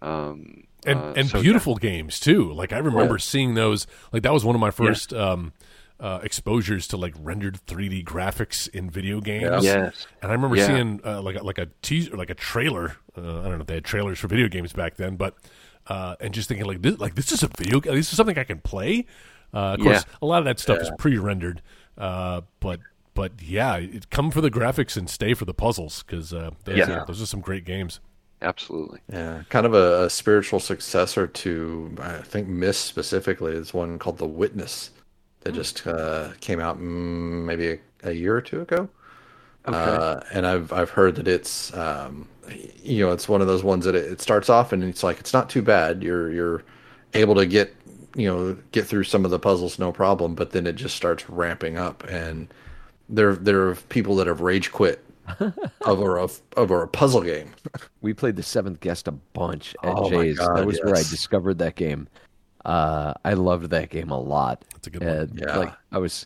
Um, and uh, and so, beautiful yeah. games too. Like I remember yeah. seeing those. Like that was one of my first um, uh, exposures to like rendered 3D graphics in video games. Yes, and I remember yeah. seeing uh, like a, like a teaser, like a trailer. Uh, I don't know if they had trailers for video games back then, but uh, and just thinking like this, like this is a video. Game this is something I can play. Uh, of course, yeah. a lot of that stuff yeah. is pre-rendered, uh, but but yeah, it, come for the graphics and stay for the puzzles because those, yeah. those are some great games. Absolutely. Yeah, kind of a, a, spiritual successor to I think Myst specifically is one called The Witness that just uh, came out mm, maybe a, a, year or two ago. Okay. Uh, and I've I've heard that it's um, you know it's one of those ones that it, it, starts off and it's like it's not too bad. You're you're able to get you know get through some of the puzzles no problem, but then it just starts ramping up and there there are people that have rage quit (laughs) over a over a puzzle game. we played the seventh guest a bunch at oh Jay's. God, that was yes. where I discovered that game. Uh, I loved that game a lot. That's a good one. yeah. Like I was,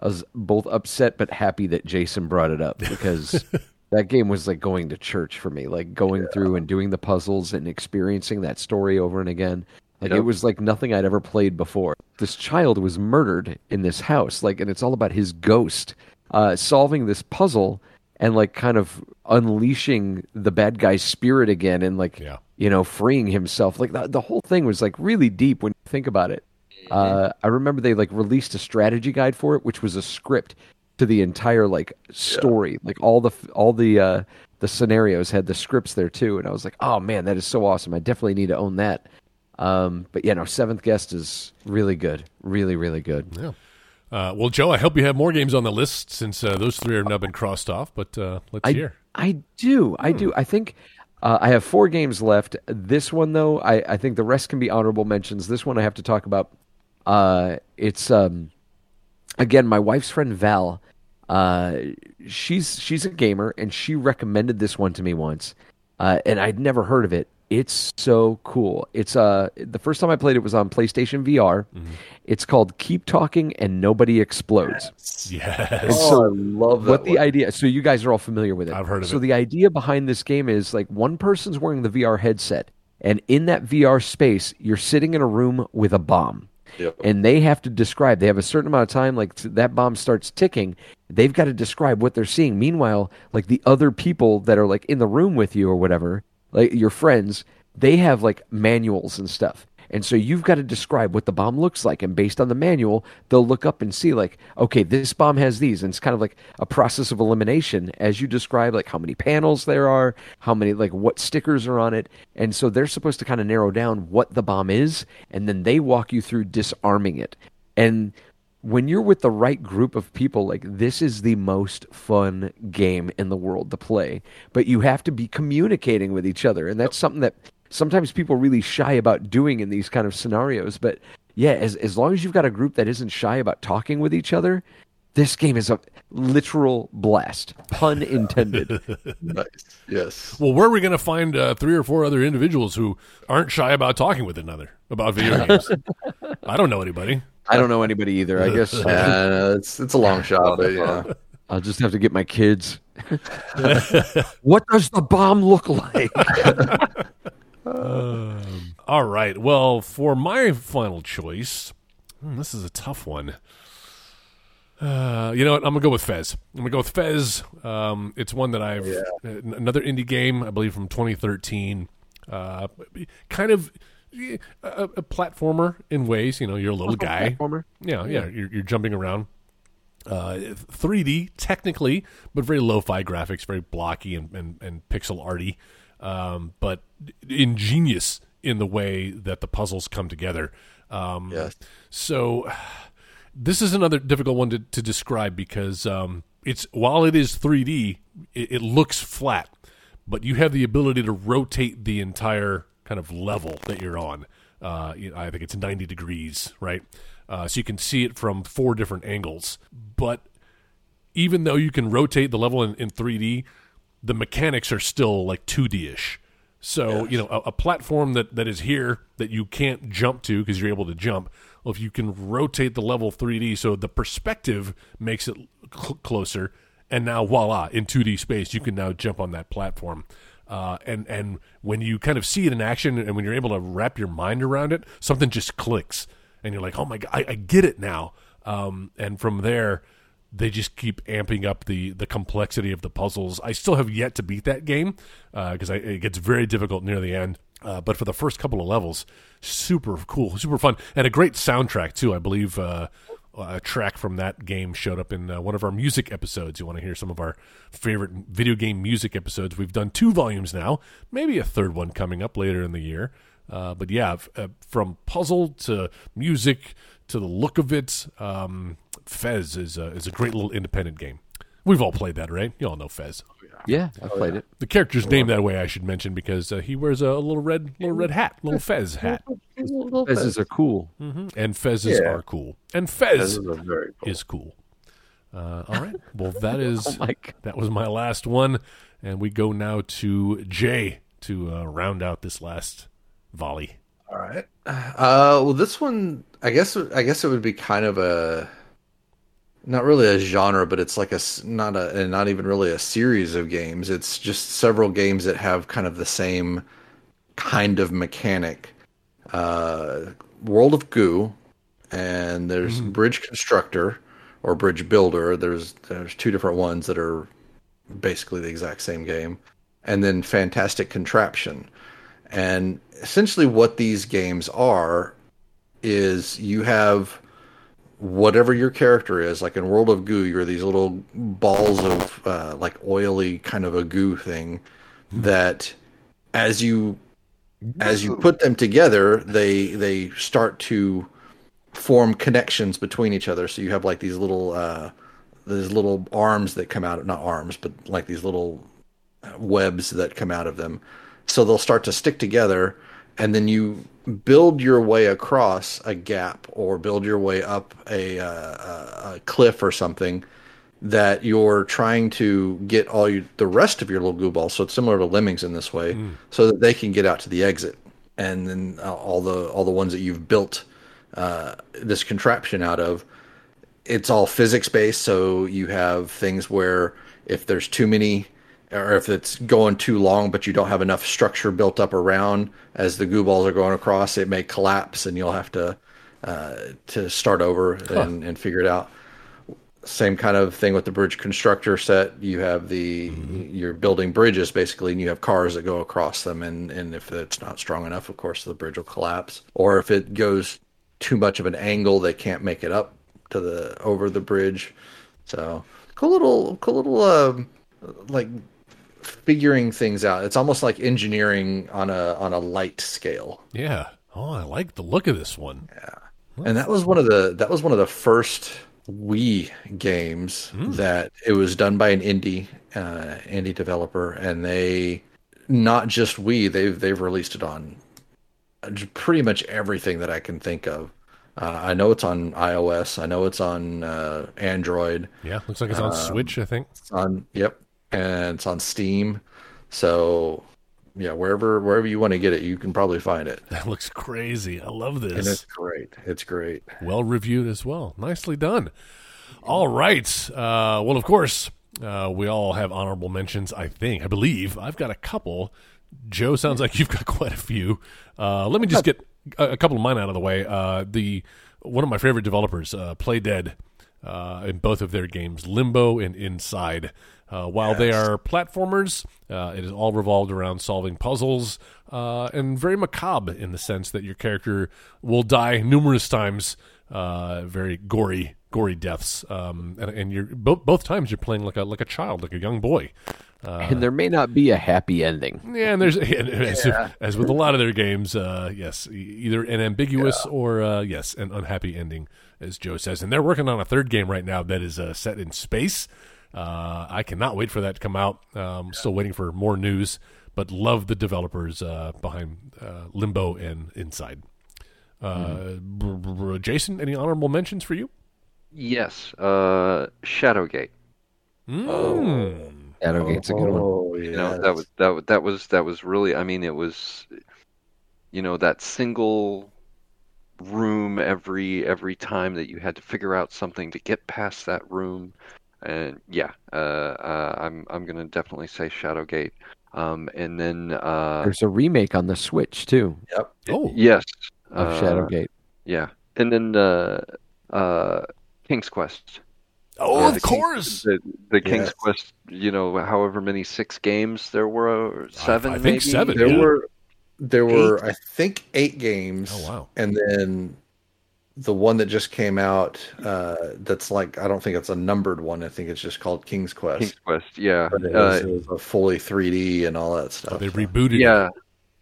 I was both upset but happy that Jason brought it up (laughs) because that game was like going to church for me. Like going yeah. through and doing the puzzles and experiencing that story over and again. Like yep. it was like nothing I'd ever played before. This child was murdered in this house, like, and it's all about his ghost uh, solving this puzzle and like kind of unleashing the bad guy's spirit again and like yeah. you know freeing himself. Like the, the whole thing was like really deep when you think about it. Uh, i remember they like released a strategy guide for it which was a script to the entire like story. Yeah. like all the all the uh the scenarios had the scripts there too and i was like oh man that is so awesome. I definitely need to own that. Um but yeah no seventh guest is really good. Really really good. Yeah uh, well, Joe, I hope you have more games on the list since uh, those three have now been crossed off. But uh, let's I, hear. I do. I do. I think uh, I have four games left. This one, though, I, I think the rest can be honorable mentions. This one I have to talk about. Uh, it's um, again my wife's friend Val. Uh, she's she's a gamer, and she recommended this one to me once, and I'd never heard of it. It's so cool. It's uh the first time I played it was on PlayStation VR. Mm-hmm. It's called Keep Talking and Nobody Explodes. Yes. yes. And so oh, I love what one. the idea. So you guys are all familiar with it. I've heard of so it. So the idea behind this game is like one person's wearing the VR headset, and in that VR space, you're sitting in a room with a bomb. Yep. and they have to describe. They have a certain amount of time. Like that bomb starts ticking, they've got to describe what they're seeing. Meanwhile, like the other people that are like in the room with you or whatever, like your friends, they have like manuals and stuff. And so you've got to describe what the bomb looks like. And based on the manual, they'll look up and see, like, okay, this bomb has these. And it's kind of like a process of elimination as you describe, like, how many panels there are, how many, like, what stickers are on it. And so they're supposed to kind of narrow down what the bomb is. And then they walk you through disarming it. And when you're with the right group of people, like this is the most fun game in the world to play. But you have to be communicating with each other, and that's something that sometimes people really shy about doing in these kind of scenarios. But yeah, as as long as you've got a group that isn't shy about talking with each other, this game is a literal blast, pun intended. (laughs) nice. Yes. Well, where are we going to find uh, three or four other individuals who aren't shy about talking with another about video (laughs) games? I don't know anybody. I don't know anybody either. I guess (laughs) uh, it's it's a long shot, but yeah. (laughs) I'll just have to get my kids. (laughs) what does the bomb look like? Um, all right. Well, for my final choice, hmm, this is a tough one. Uh, you know what? I'm gonna go with Fez. I'm gonna go with Fez. Um, it's one that I've Yeah. uh, another indie game, I believe, from 2013. Uh, kind of a, a platformer in ways. You know, you're a little (laughs) guy. Platformer. Yeah, yeah. You're, you're jumping around. Uh, 3D technically, but very lo-fi graphics, very blocky and, and, and pixel arty, um, but ingenious in the way that the puzzles come together. Um, Yes. So this is another difficult one to, to describe because um, it's while it is 3D, it, it looks flat, but you have the ability to rotate the entire kind of level that you're on. Uh, I think it's 90 degrees, right? Uh, so you can see it from four different angles. But even though you can rotate the level in, in 3D, the mechanics are still like 2D ish. So, you know, a, a platform that, that is here that you can't jump to because you're able to jump. Well, if you can rotate the level 3D, so the perspective makes it cl- closer, and now voila, in 2D space, you can now jump on that platform. Uh, and and when you kind of see it in action, and when you're able to wrap your mind around it, something just clicks, and you're like, oh my god, I, I get it now. Um, and from there, they just keep amping up the the complexity of the puzzles. I still have yet to beat that game because it gets very difficult near the end. Uh, but for the first couple of levels, super cool, super fun, and a great soundtrack too. I believe uh, a track from that game showed up in uh, one of our music episodes. You want to hear some of our favorite video game music episodes? We've done two volumes now, maybe a third one coming up later in the year. Uh, but yeah, f- uh, from puzzle to music to the look of it, um, Fez is a, is a great little independent game. We've all played that, right? You all know Fez. Yeah, i've played it. The character's named that way, I should mention, because uh, he wears a little red little red hat, little Fez hat, (laughs) Fezzes are cool. and Fezes Yeah. are cool, and Fez is cool. is cool. Uh, all right, well that (laughs) is Oh that was my last one, and we go now to Jay to uh, round out this last volley. All right. Uh, well, this one, I guess, I guess it would be kind of a, not really a genre, but it's like a not a, and not even really a series of games. It's just several games that have kind of the same kind of mechanic. Uh, World of Goo, and there's Bridge Constructor or Bridge Builder. There's there's two different ones that are basically the exact same game, and then Fantastic Contraption. And essentially, what these games are is you have whatever your character is. Like in World of Goo, you're these little balls of uh, like oily kind of a goo thing that, as you as you put them together, they they start to form connections between each other. So you have like these little uh, these little arms that come out, of not arms, but like these little webs that come out of them. So they'll start to stick together, and then you build your way across a gap or build your way up a, uh, a, a cliff or something that you're trying to get all you, the rest of your little goo balls. So it's similar to lemmings in this way, so that they can get out to the exit, and then uh, all the all the ones that you've built uh, this contraption out of it's all physics based so you have things where if there's too many or if it's going too long but you don't have enough structure built up around as the goo balls are going across it may collapse and you'll have to uh, to start over and, and figure it out. Same kind of thing with the bridge constructor set. You have the you're building bridges basically, and you have cars that go across them. And and if it's not strong enough, of course, the bridge will collapse. Or if it goes too much of an angle, they can't make it up to the over the bridge. So cool little cool little um, like figuring things out. It's almost like engineering on a on a light scale. Yeah. Oh, I like the look of this one. Yeah. And that was one of the that was one of the first Wii games that it was done by an indie uh, indie developer, and they not just Wii they've they've released it on pretty much everything that I can think of. Uh, I know it's on iOS. I know it's on uh, Android. Yeah, looks like it's on Switch, I think. It's on yep, and it's on Steam. So yeah, wherever wherever you want to get it, you can probably find it. That looks crazy. I love And this. it's great. It's great. well reviewed as well. Nicely done. All right. Uh, well, of course, uh, we all have honorable mentions. I think, I believe, I've got a couple. Joe sounds like you've got (laughs) quite a few. Uh, let me just get a, a couple of mine out of the way. Uh, the one of my favorite developers, uh, Playdead, uh, in both of their games, Limbo and Inside. Uh, while they are platformers, uh, it is all revolved around solving puzzles uh, and very macabre in the sense that your character will die numerous times, uh, very gory, gory deaths, um, and, and you're both both times you're playing like a like a child, like a young boy. and there may not be a happy ending. Yeah, and there's (laughs) and as, as with a lot of their games, uh, yes, either an ambiguous or uh, yes, an unhappy ending, as Joe says. And they're working on a third game right now that is uh, set in space. Uh, I cannot wait for that to come out. Um, Still waiting for more news, but love the developers uh, behind uh, Limbo and Inside. Uh, br- br- br- Jason, any honorable mentions for you? Yes, uh, Shadowgate. Mm. Shadowgate's a good one. Oh, You know, that was that was that was that was really. I mean, it was, you know, that single room every every time that you had to figure out something to get past that room, and yeah, uh, uh, I'm I'm gonna definitely say Shadowgate. Um, and then uh, There's a remake on the Switch too Yep. Oh, yes, of uh, Shadowgate. Yeah, and then uh, uh, King's Quest. oh, Yeah, of the King- course. The, the King's Yes. Quest, you know, however many six games there were, seven. I think maybe? seven, There Yeah. were there were I think eight games. Oh, wow. And then the one that just came out, uh, that's like I don't think it's a numbered one. I think it's just called King's Quest. King's Quest, yeah, But it was, uh, it was a fully 3D and all that stuff. Oh, they rebooted. it. yeah,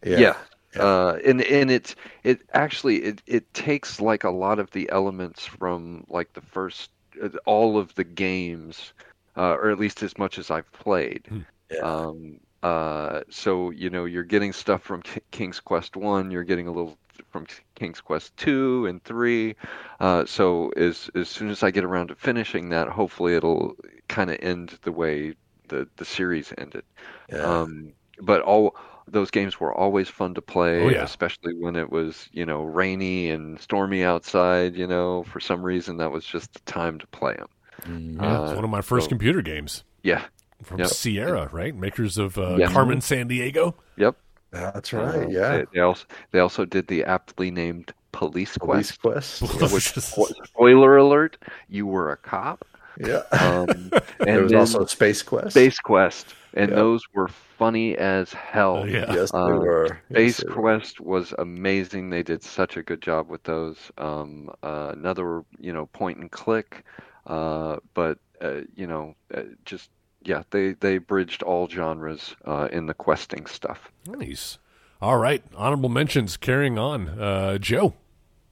yeah. yeah. Uh, and and it it actually it it takes like a lot of the elements from like the first uh, all of the games, uh, or at least as much as I've played. Yeah. Um, uh, so you know you're getting stuff from K- King's Quest One, you're getting a little from King's Quest Two and Three. Uh, so as as soon as I get around to finishing that, hopefully it'll kind of end the way the the series ended. Yeah. Um, but all those games were always fun to play, Oh, yeah. especially when it was you know rainy and stormy outside. You know, for some reason that was just the time to play them. Mm. Yeah, Uh, it's one of my first so- computer games Yeah. From Yep. Sierra, right? Makers of uh, Yes. Carmen Sandiego. Yep. That's right. Yeah. They, they also they also did the aptly named Police Quest. Police Quest. Quest. Which, spoiler alert, you were a cop. Yeah. Um, (laughs) and there was also Space Quest. Space Quest, and Yeah. those were funny as hell. Oh, yeah. Yes, they Uh, were. Yes, Space they were. Quest was amazing. They did such a good job with those. Um, uh, another, you know, point and click, uh, but uh, you know, uh, just yeah, they they bridged all genres uh, in the questing stuff. Nice. All right. Honorable mentions carrying on. Uh, Joe.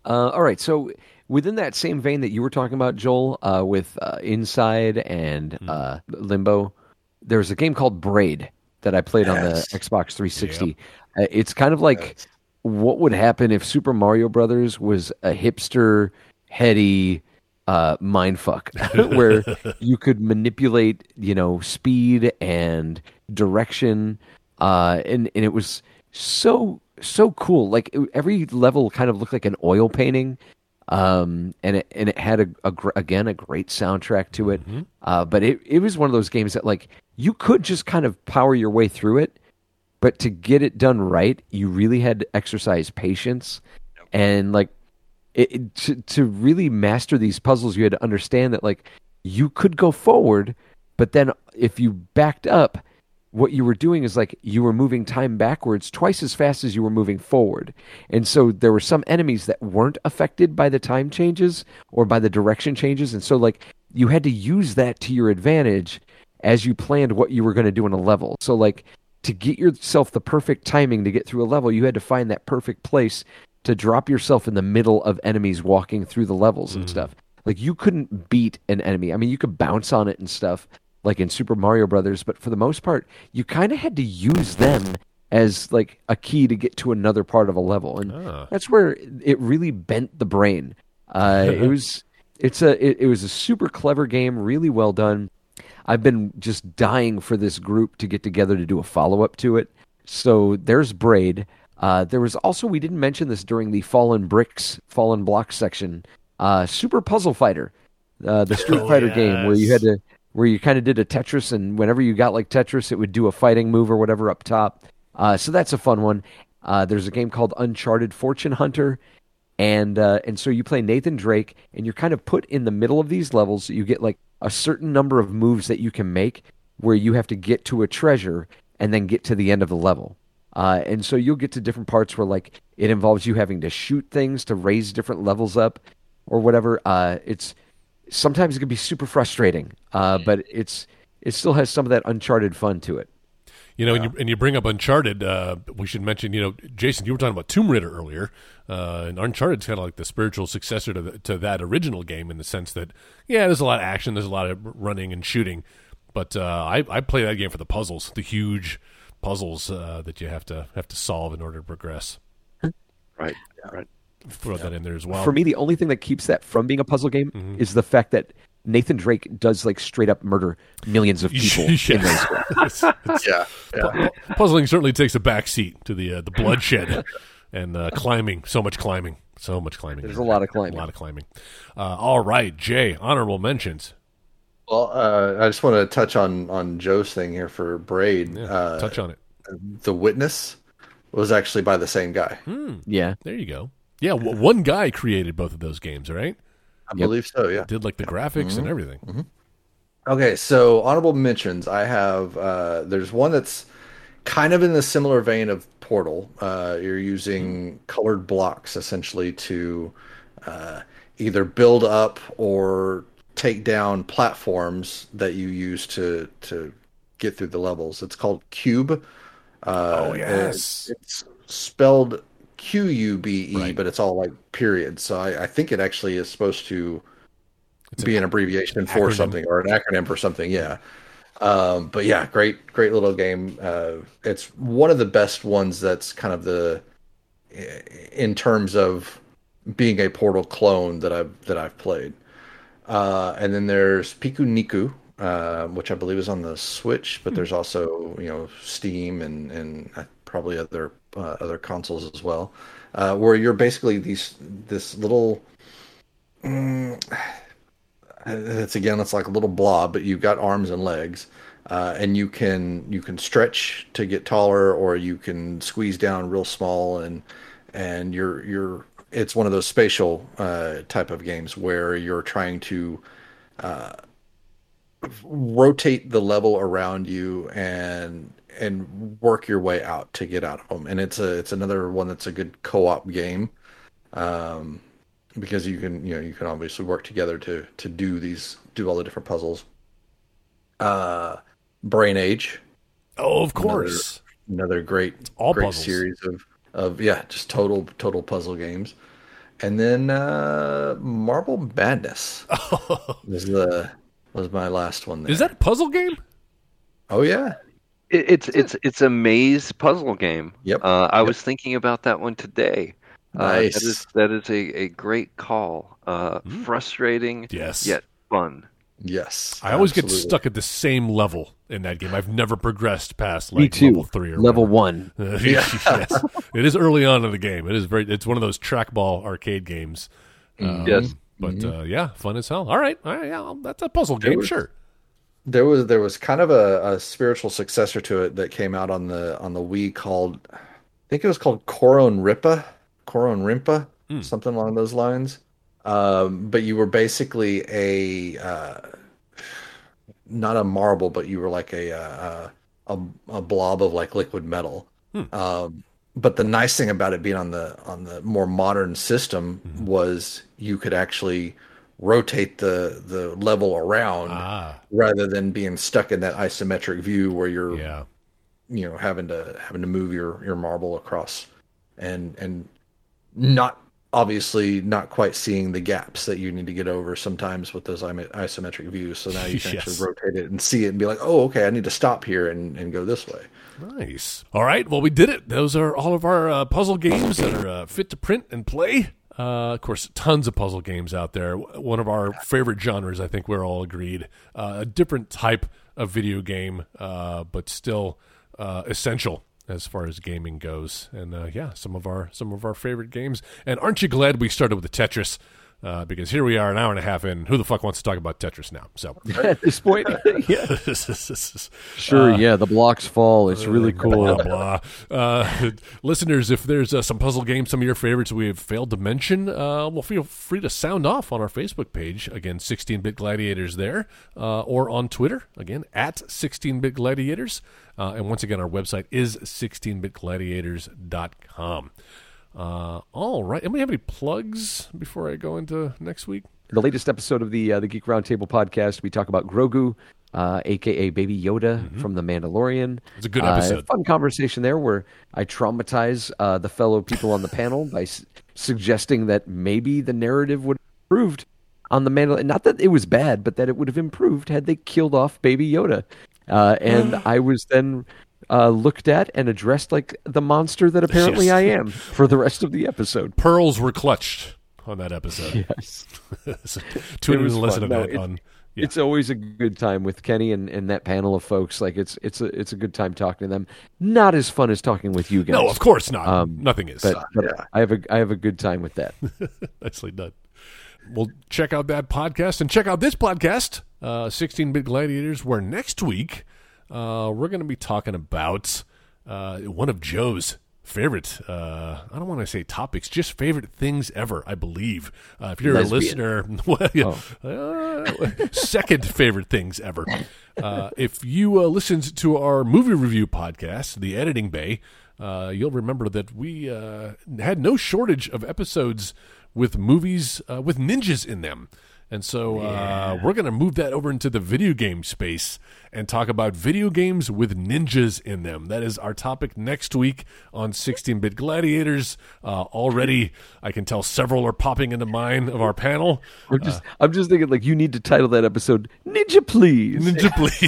Uh, all right, so within that same vein that you were talking about, Joel, uh, with uh, Inside and uh, Limbo, there's a game called Braid that I played on the Xbox 360. Uh, it's kind of like what would happen if Super Mario Brothers was a hipster, heady uh, mindfuck, (laughs) where (laughs) you could manipulate, you know, speed and direction, uh, and and it was so so cool. Like it- every level kind of looked like an oil painting, um, and it and it had a, a gr- again a great soundtrack to it. Uh, but it it was one of those games that like you could just kind of power your way through it, but to get it done right, you really had to exercise patience, and like it, it, to to really master these puzzles, you had to understand that like you could go forward, but then if you backed up, what you were doing is like you were moving time backwards twice as fast as you were moving forward. And so there were some enemies that weren't affected by the time changes or by the direction changes. And so like you had to use that to your advantage as you planned what you were going to do in a level. So like to get yourself the perfect timing to get through a level, you had to find that perfect place to drop yourself in the middle of enemies walking through the levels and stuff. Like you couldn't beat an enemy. I mean, you could bounce on it and stuff, like in Super Mario Brothers, but for the most part, you kind of had to use them as like a key to get to another part of a level, and Ah. that's where it really bent the brain. Uh, it was it's a it, it was a super clever game, really well done. I've been just dying for this group to get together to do a follow up to it. So there's Braid. Uh, there was also we didn't mention this during the Fallen Bricks, Fallen Blocks section. Uh, Super Puzzle Fighter, uh, the Street (laughs) Oh, Fighter game where you had to where you kind of did a Tetris, and whenever you got like Tetris, it would do a fighting move or whatever up top. Uh, so that's a fun one. Uh, there's a game called Uncharted Fortune Hunter, and uh, and so you play Nathan Drake, and you're kind of put in the middle of these levels. You get like a certain number of moves that you can make, where you have to get to a treasure and then get to the end of the level. Uh, and so you'll get to different parts where like it involves you having to shoot things to raise different levels up, or whatever. Uh, it's sometimes it can be super frustrating, uh, but it's it still has some of that Uncharted fun to it. You know, and, you, and you bring up Uncharted. Uh, we should mention, you know, Jason, you were talking about Tomb Raider earlier, uh, and Uncharted's kind of like the spiritual successor to the, to that original game in the sense that, yeah, there's a lot of action, there's a lot of running and shooting, but uh, I I play that game for the puzzles, the huge puzzles uh, that you have to have to solve in order to progress. Right. Right. Throw that in there as well. For me, the only thing that keeps that from being a puzzle game Mm-hmm. is the fact that Nathan Drake does like straight up murder millions of (laughs) people. in (laughs) Yes. It's- (laughs) it's- Yeah, yeah. pu- puzzling certainly takes a back seat to the uh, the bloodshed and uh, climbing. So much climbing. So much climbing. There's a lot of climbing. A lot of climbing. Uh, all right, Jay. Honorable mentions. Well, uh, I just want to touch on on Joe's thing here for Braid. Yeah, uh, touch on it. the Witness was actually by the same guy. Yeah, There you go. Yeah, w- one guy created both of those games, right? I believe so. Yeah. Did like the graphics Mm-hmm. and everything. Okay, so honorable mentions. I have uh, there's one that's kind of in the similar vein of Portal. Uh, you're using colored blocks essentially to uh, either build up or take down platforms that you use to to get through the levels. It's called Cube. Uh, Oh, yes. it's spelled Q U B E, Right. but it's all like periods. So I, I think it actually is supposed to It's be an an abbreviation for acronym. something or an acronym for something. Yeah. Um, but yeah, great, great little game. Uh, it's one of the best ones that's kind of the, in terms of being a Portal clone that I've that I've played. Uh, and then there's Piku Niku, uh, which I believe is on the Switch, but there's also you know Steam and and uh, probably other uh, other consoles as well, uh, where you're basically these this little. Mm, (sighs) it's again it's like a little blob but you've got arms and legs uh, and you can you can stretch to get taller or you can squeeze down real small and and you're you're it's one of those spatial uh, type of games where you're trying to uh, rotate the level around you and and work your way out to get out of them and it's a it's another one that's a good co-op game um, because you can you know you can obviously work together to to do these do all the different puzzles. Uh, Brain Age, Oh, of course. another great all great puzzles. series of of yeah just total total puzzle games, and then uh, Marble Madness (laughs) was the was my last one. There. Is that a puzzle game? Oh yeah, It, it's it's it's a maze puzzle game. Yep. Uh, I was thinking about that one today. Uh, Nice. that is that is a, a great call. Uh, Hmm. Frustrating, Yes. yet fun. Yes. I always get stuck at the same level in that game. I've never progressed past like level three or level whatever. one. (laughs) yes. It is early on in the game. It is very. It's one of those trackball arcade games. Um, Yes. But uh, yeah, fun as hell. All right, all right, yeah, that's a puzzle game. was- Sure. There was there was kind of a, a spiritual successor to it that came out on the on the Wii called I think it was called Kororinpa. Koron Rimpa. mm. something along those lines. Um, but you were basically a uh, not a marble, but you were like a uh, a, a blob of like liquid metal. Hmm. Um, but the nice thing about it being on the on the more modern system mm-hmm. was you could actually rotate the the level around ah. rather than being stuck in that isometric view where you're yeah. you know having to having to move your your marble across and and not obviously not quite seeing the gaps that you need to get over sometimes with those isometric views. So now you can (laughs) yes. actually rotate it and see it and be like, oh, okay, I need to stop here and, and go this way. Nice. All right. Well, we did it. Those are all of our uh, puzzle games that are uh, fit to print and play. Uh, of course, tons of puzzle games out there. One of our favorite genres, I think we're all agreed. Uh, a different type of video game, uh, but still uh, essential as far as gaming goes. And uh, yeah, some of our some of our favorite games. And aren't you glad we started with the Tetris? Uh, because here we are, an hour and a half in. Who the fuck wants to talk about Tetris now? So (laughs) at this point, (laughs) yeah, (laughs) sure, uh, yeah, the blocks fall. It's really cool. Blah, blah. Uh, listeners, if there's uh, some puzzle games, some of your favorites we have failed to mention, uh, well, feel free to sound off on our Facebook page. Again, 16-bit gladiators there, uh, or on Twitter. Again, at 16-bit gladiators. and once again, our website is 16bitgladiators.com. Uh, all right. And we have any plugs before I go into next week? The latest episode of the uh, the Geek Roundtable podcast, we talk about Grogu, uh, aka Baby Yoda mm-hmm. from The Mandalorian. It's a good episode. Uh, fun conversation there where I traumatize uh, the fellow people on the (laughs) panel by s- suggesting that maybe the narrative would have improved on the Mandalorian. Not that it was bad, but that it would have improved had they killed off Baby Yoda. Uh, and (sighs) I was then uh, looked at and addressed like the monster that apparently yes. I am for the rest of the episode. Pearls were clutched on that episode. Yes. (laughs) so, tune in and listen to no, that on. Yeah. It's always a good time with Kenny and, and that panel of folks. Like it's it's a it's a good time talking to them. Not as fun as talking with you guys. No, of course not. Um, Nothing is. But, but yeah. I have a I have a good time with that. (laughs) Nicely done. Well, check out that podcast and check out this podcast, uh, 16-bit gladiators. Where next week uh, we're going to be talking about uh, one of Joe's favorite uh, i don't want to say topics just favorite things ever i believe uh, if you're Lesbian. a listener (laughs) well, yeah, oh. uh, second favorite things ever uh, if you uh, listened to our movie review podcast the editing bay uh, you'll remember that we had no shortage of episodes with movies with ninjas in them and so yeah. we're going to move that over into the video game space and talk about video games with ninjas in them. That is our topic next week on 16 Bit Gladiators. Uh, already, I can tell several are popping into mind of our panel. I'm just, uh, I'm just thinking, like, you need to title that episode Ninja Please. Ninja Please.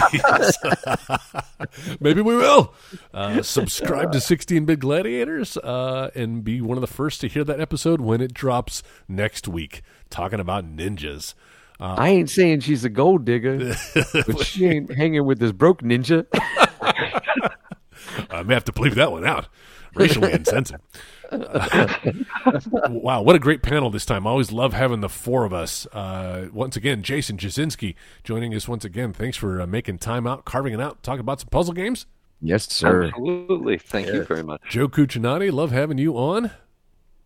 (laughs) Maybe we will. Uh, subscribe to 16 Bit Gladiators uh, and be one of the first to hear that episode when it drops next week, talking about ninjas. Uh, I ain't saying she's a gold digger, (laughs) but she ain't hanging with this broke ninja. (laughs) I may have to bleep that one out. Racially insensitive. (laughs) wow, what a great panel this time. I always love having the four of us. Uh, once again, Jason Jasinski joining us once again. Thanks for uh, making time out, carving it out, talking about some puzzle games. Yes, sir. Absolutely. Thank yes. you very much. Joe Cucinotti, love having you on.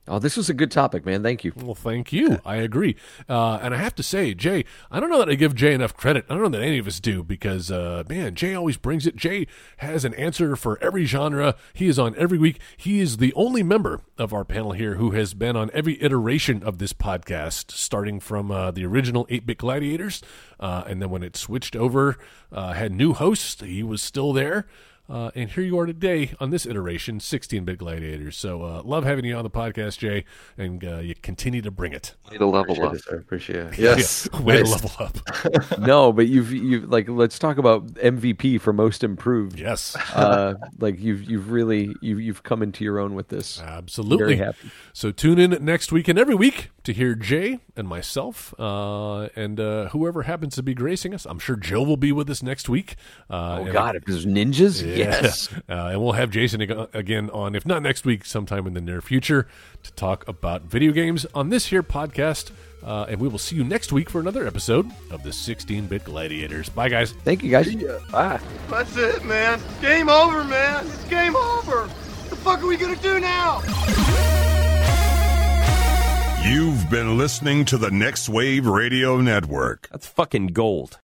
Oh, this was a good topic, man. Thank you. Well, thank you. I agree. Uh, and I have to say, Jay, I don't know that I give Jay enough credit. I don't know that any of us do because, uh, man, Jay always brings it. Jay has an answer for every genre. He is on every week. He is the only member of our panel here who has been on every iteration of this podcast, starting from uh, the original 8 Bit Gladiators. Uh, and then when it switched over, uh, had new hosts, he was still there. Uh, and here you are today on this iteration, 16 bit gladiators. So, uh, love having you on the podcast, Jay, and uh, you continue to bring it. Way to level appreciate up. It, sir. Appreciate it. Yes. yeah, (laughs) way nice. to level up. (laughs) no, but you've, you've, like, let's talk about MVP for most improved. Yes. Uh, (laughs) like, you've, you've really, you've, you've come into your own with this. Absolutely. Very happy. So, tune in next week and every week to hear Jay and myself uh, and uh, whoever happens to be gracing us. I'm sure Joe will be with us next week. oh, God, if there's ninjas? Yeah. Yes. (laughs) Uh, and we'll have Jason again on, if not next week, sometime in the near future to talk about video games on this here podcast. Uh, and we will see you next week for another episode of the 16 Bit Gladiators. Bye, guys. Thank you, guys. Bye. That's it, man. Game over, man. It's game over. What the fuck are we going to do now? You've been listening to the Next Wave Radio Network. That's fucking gold.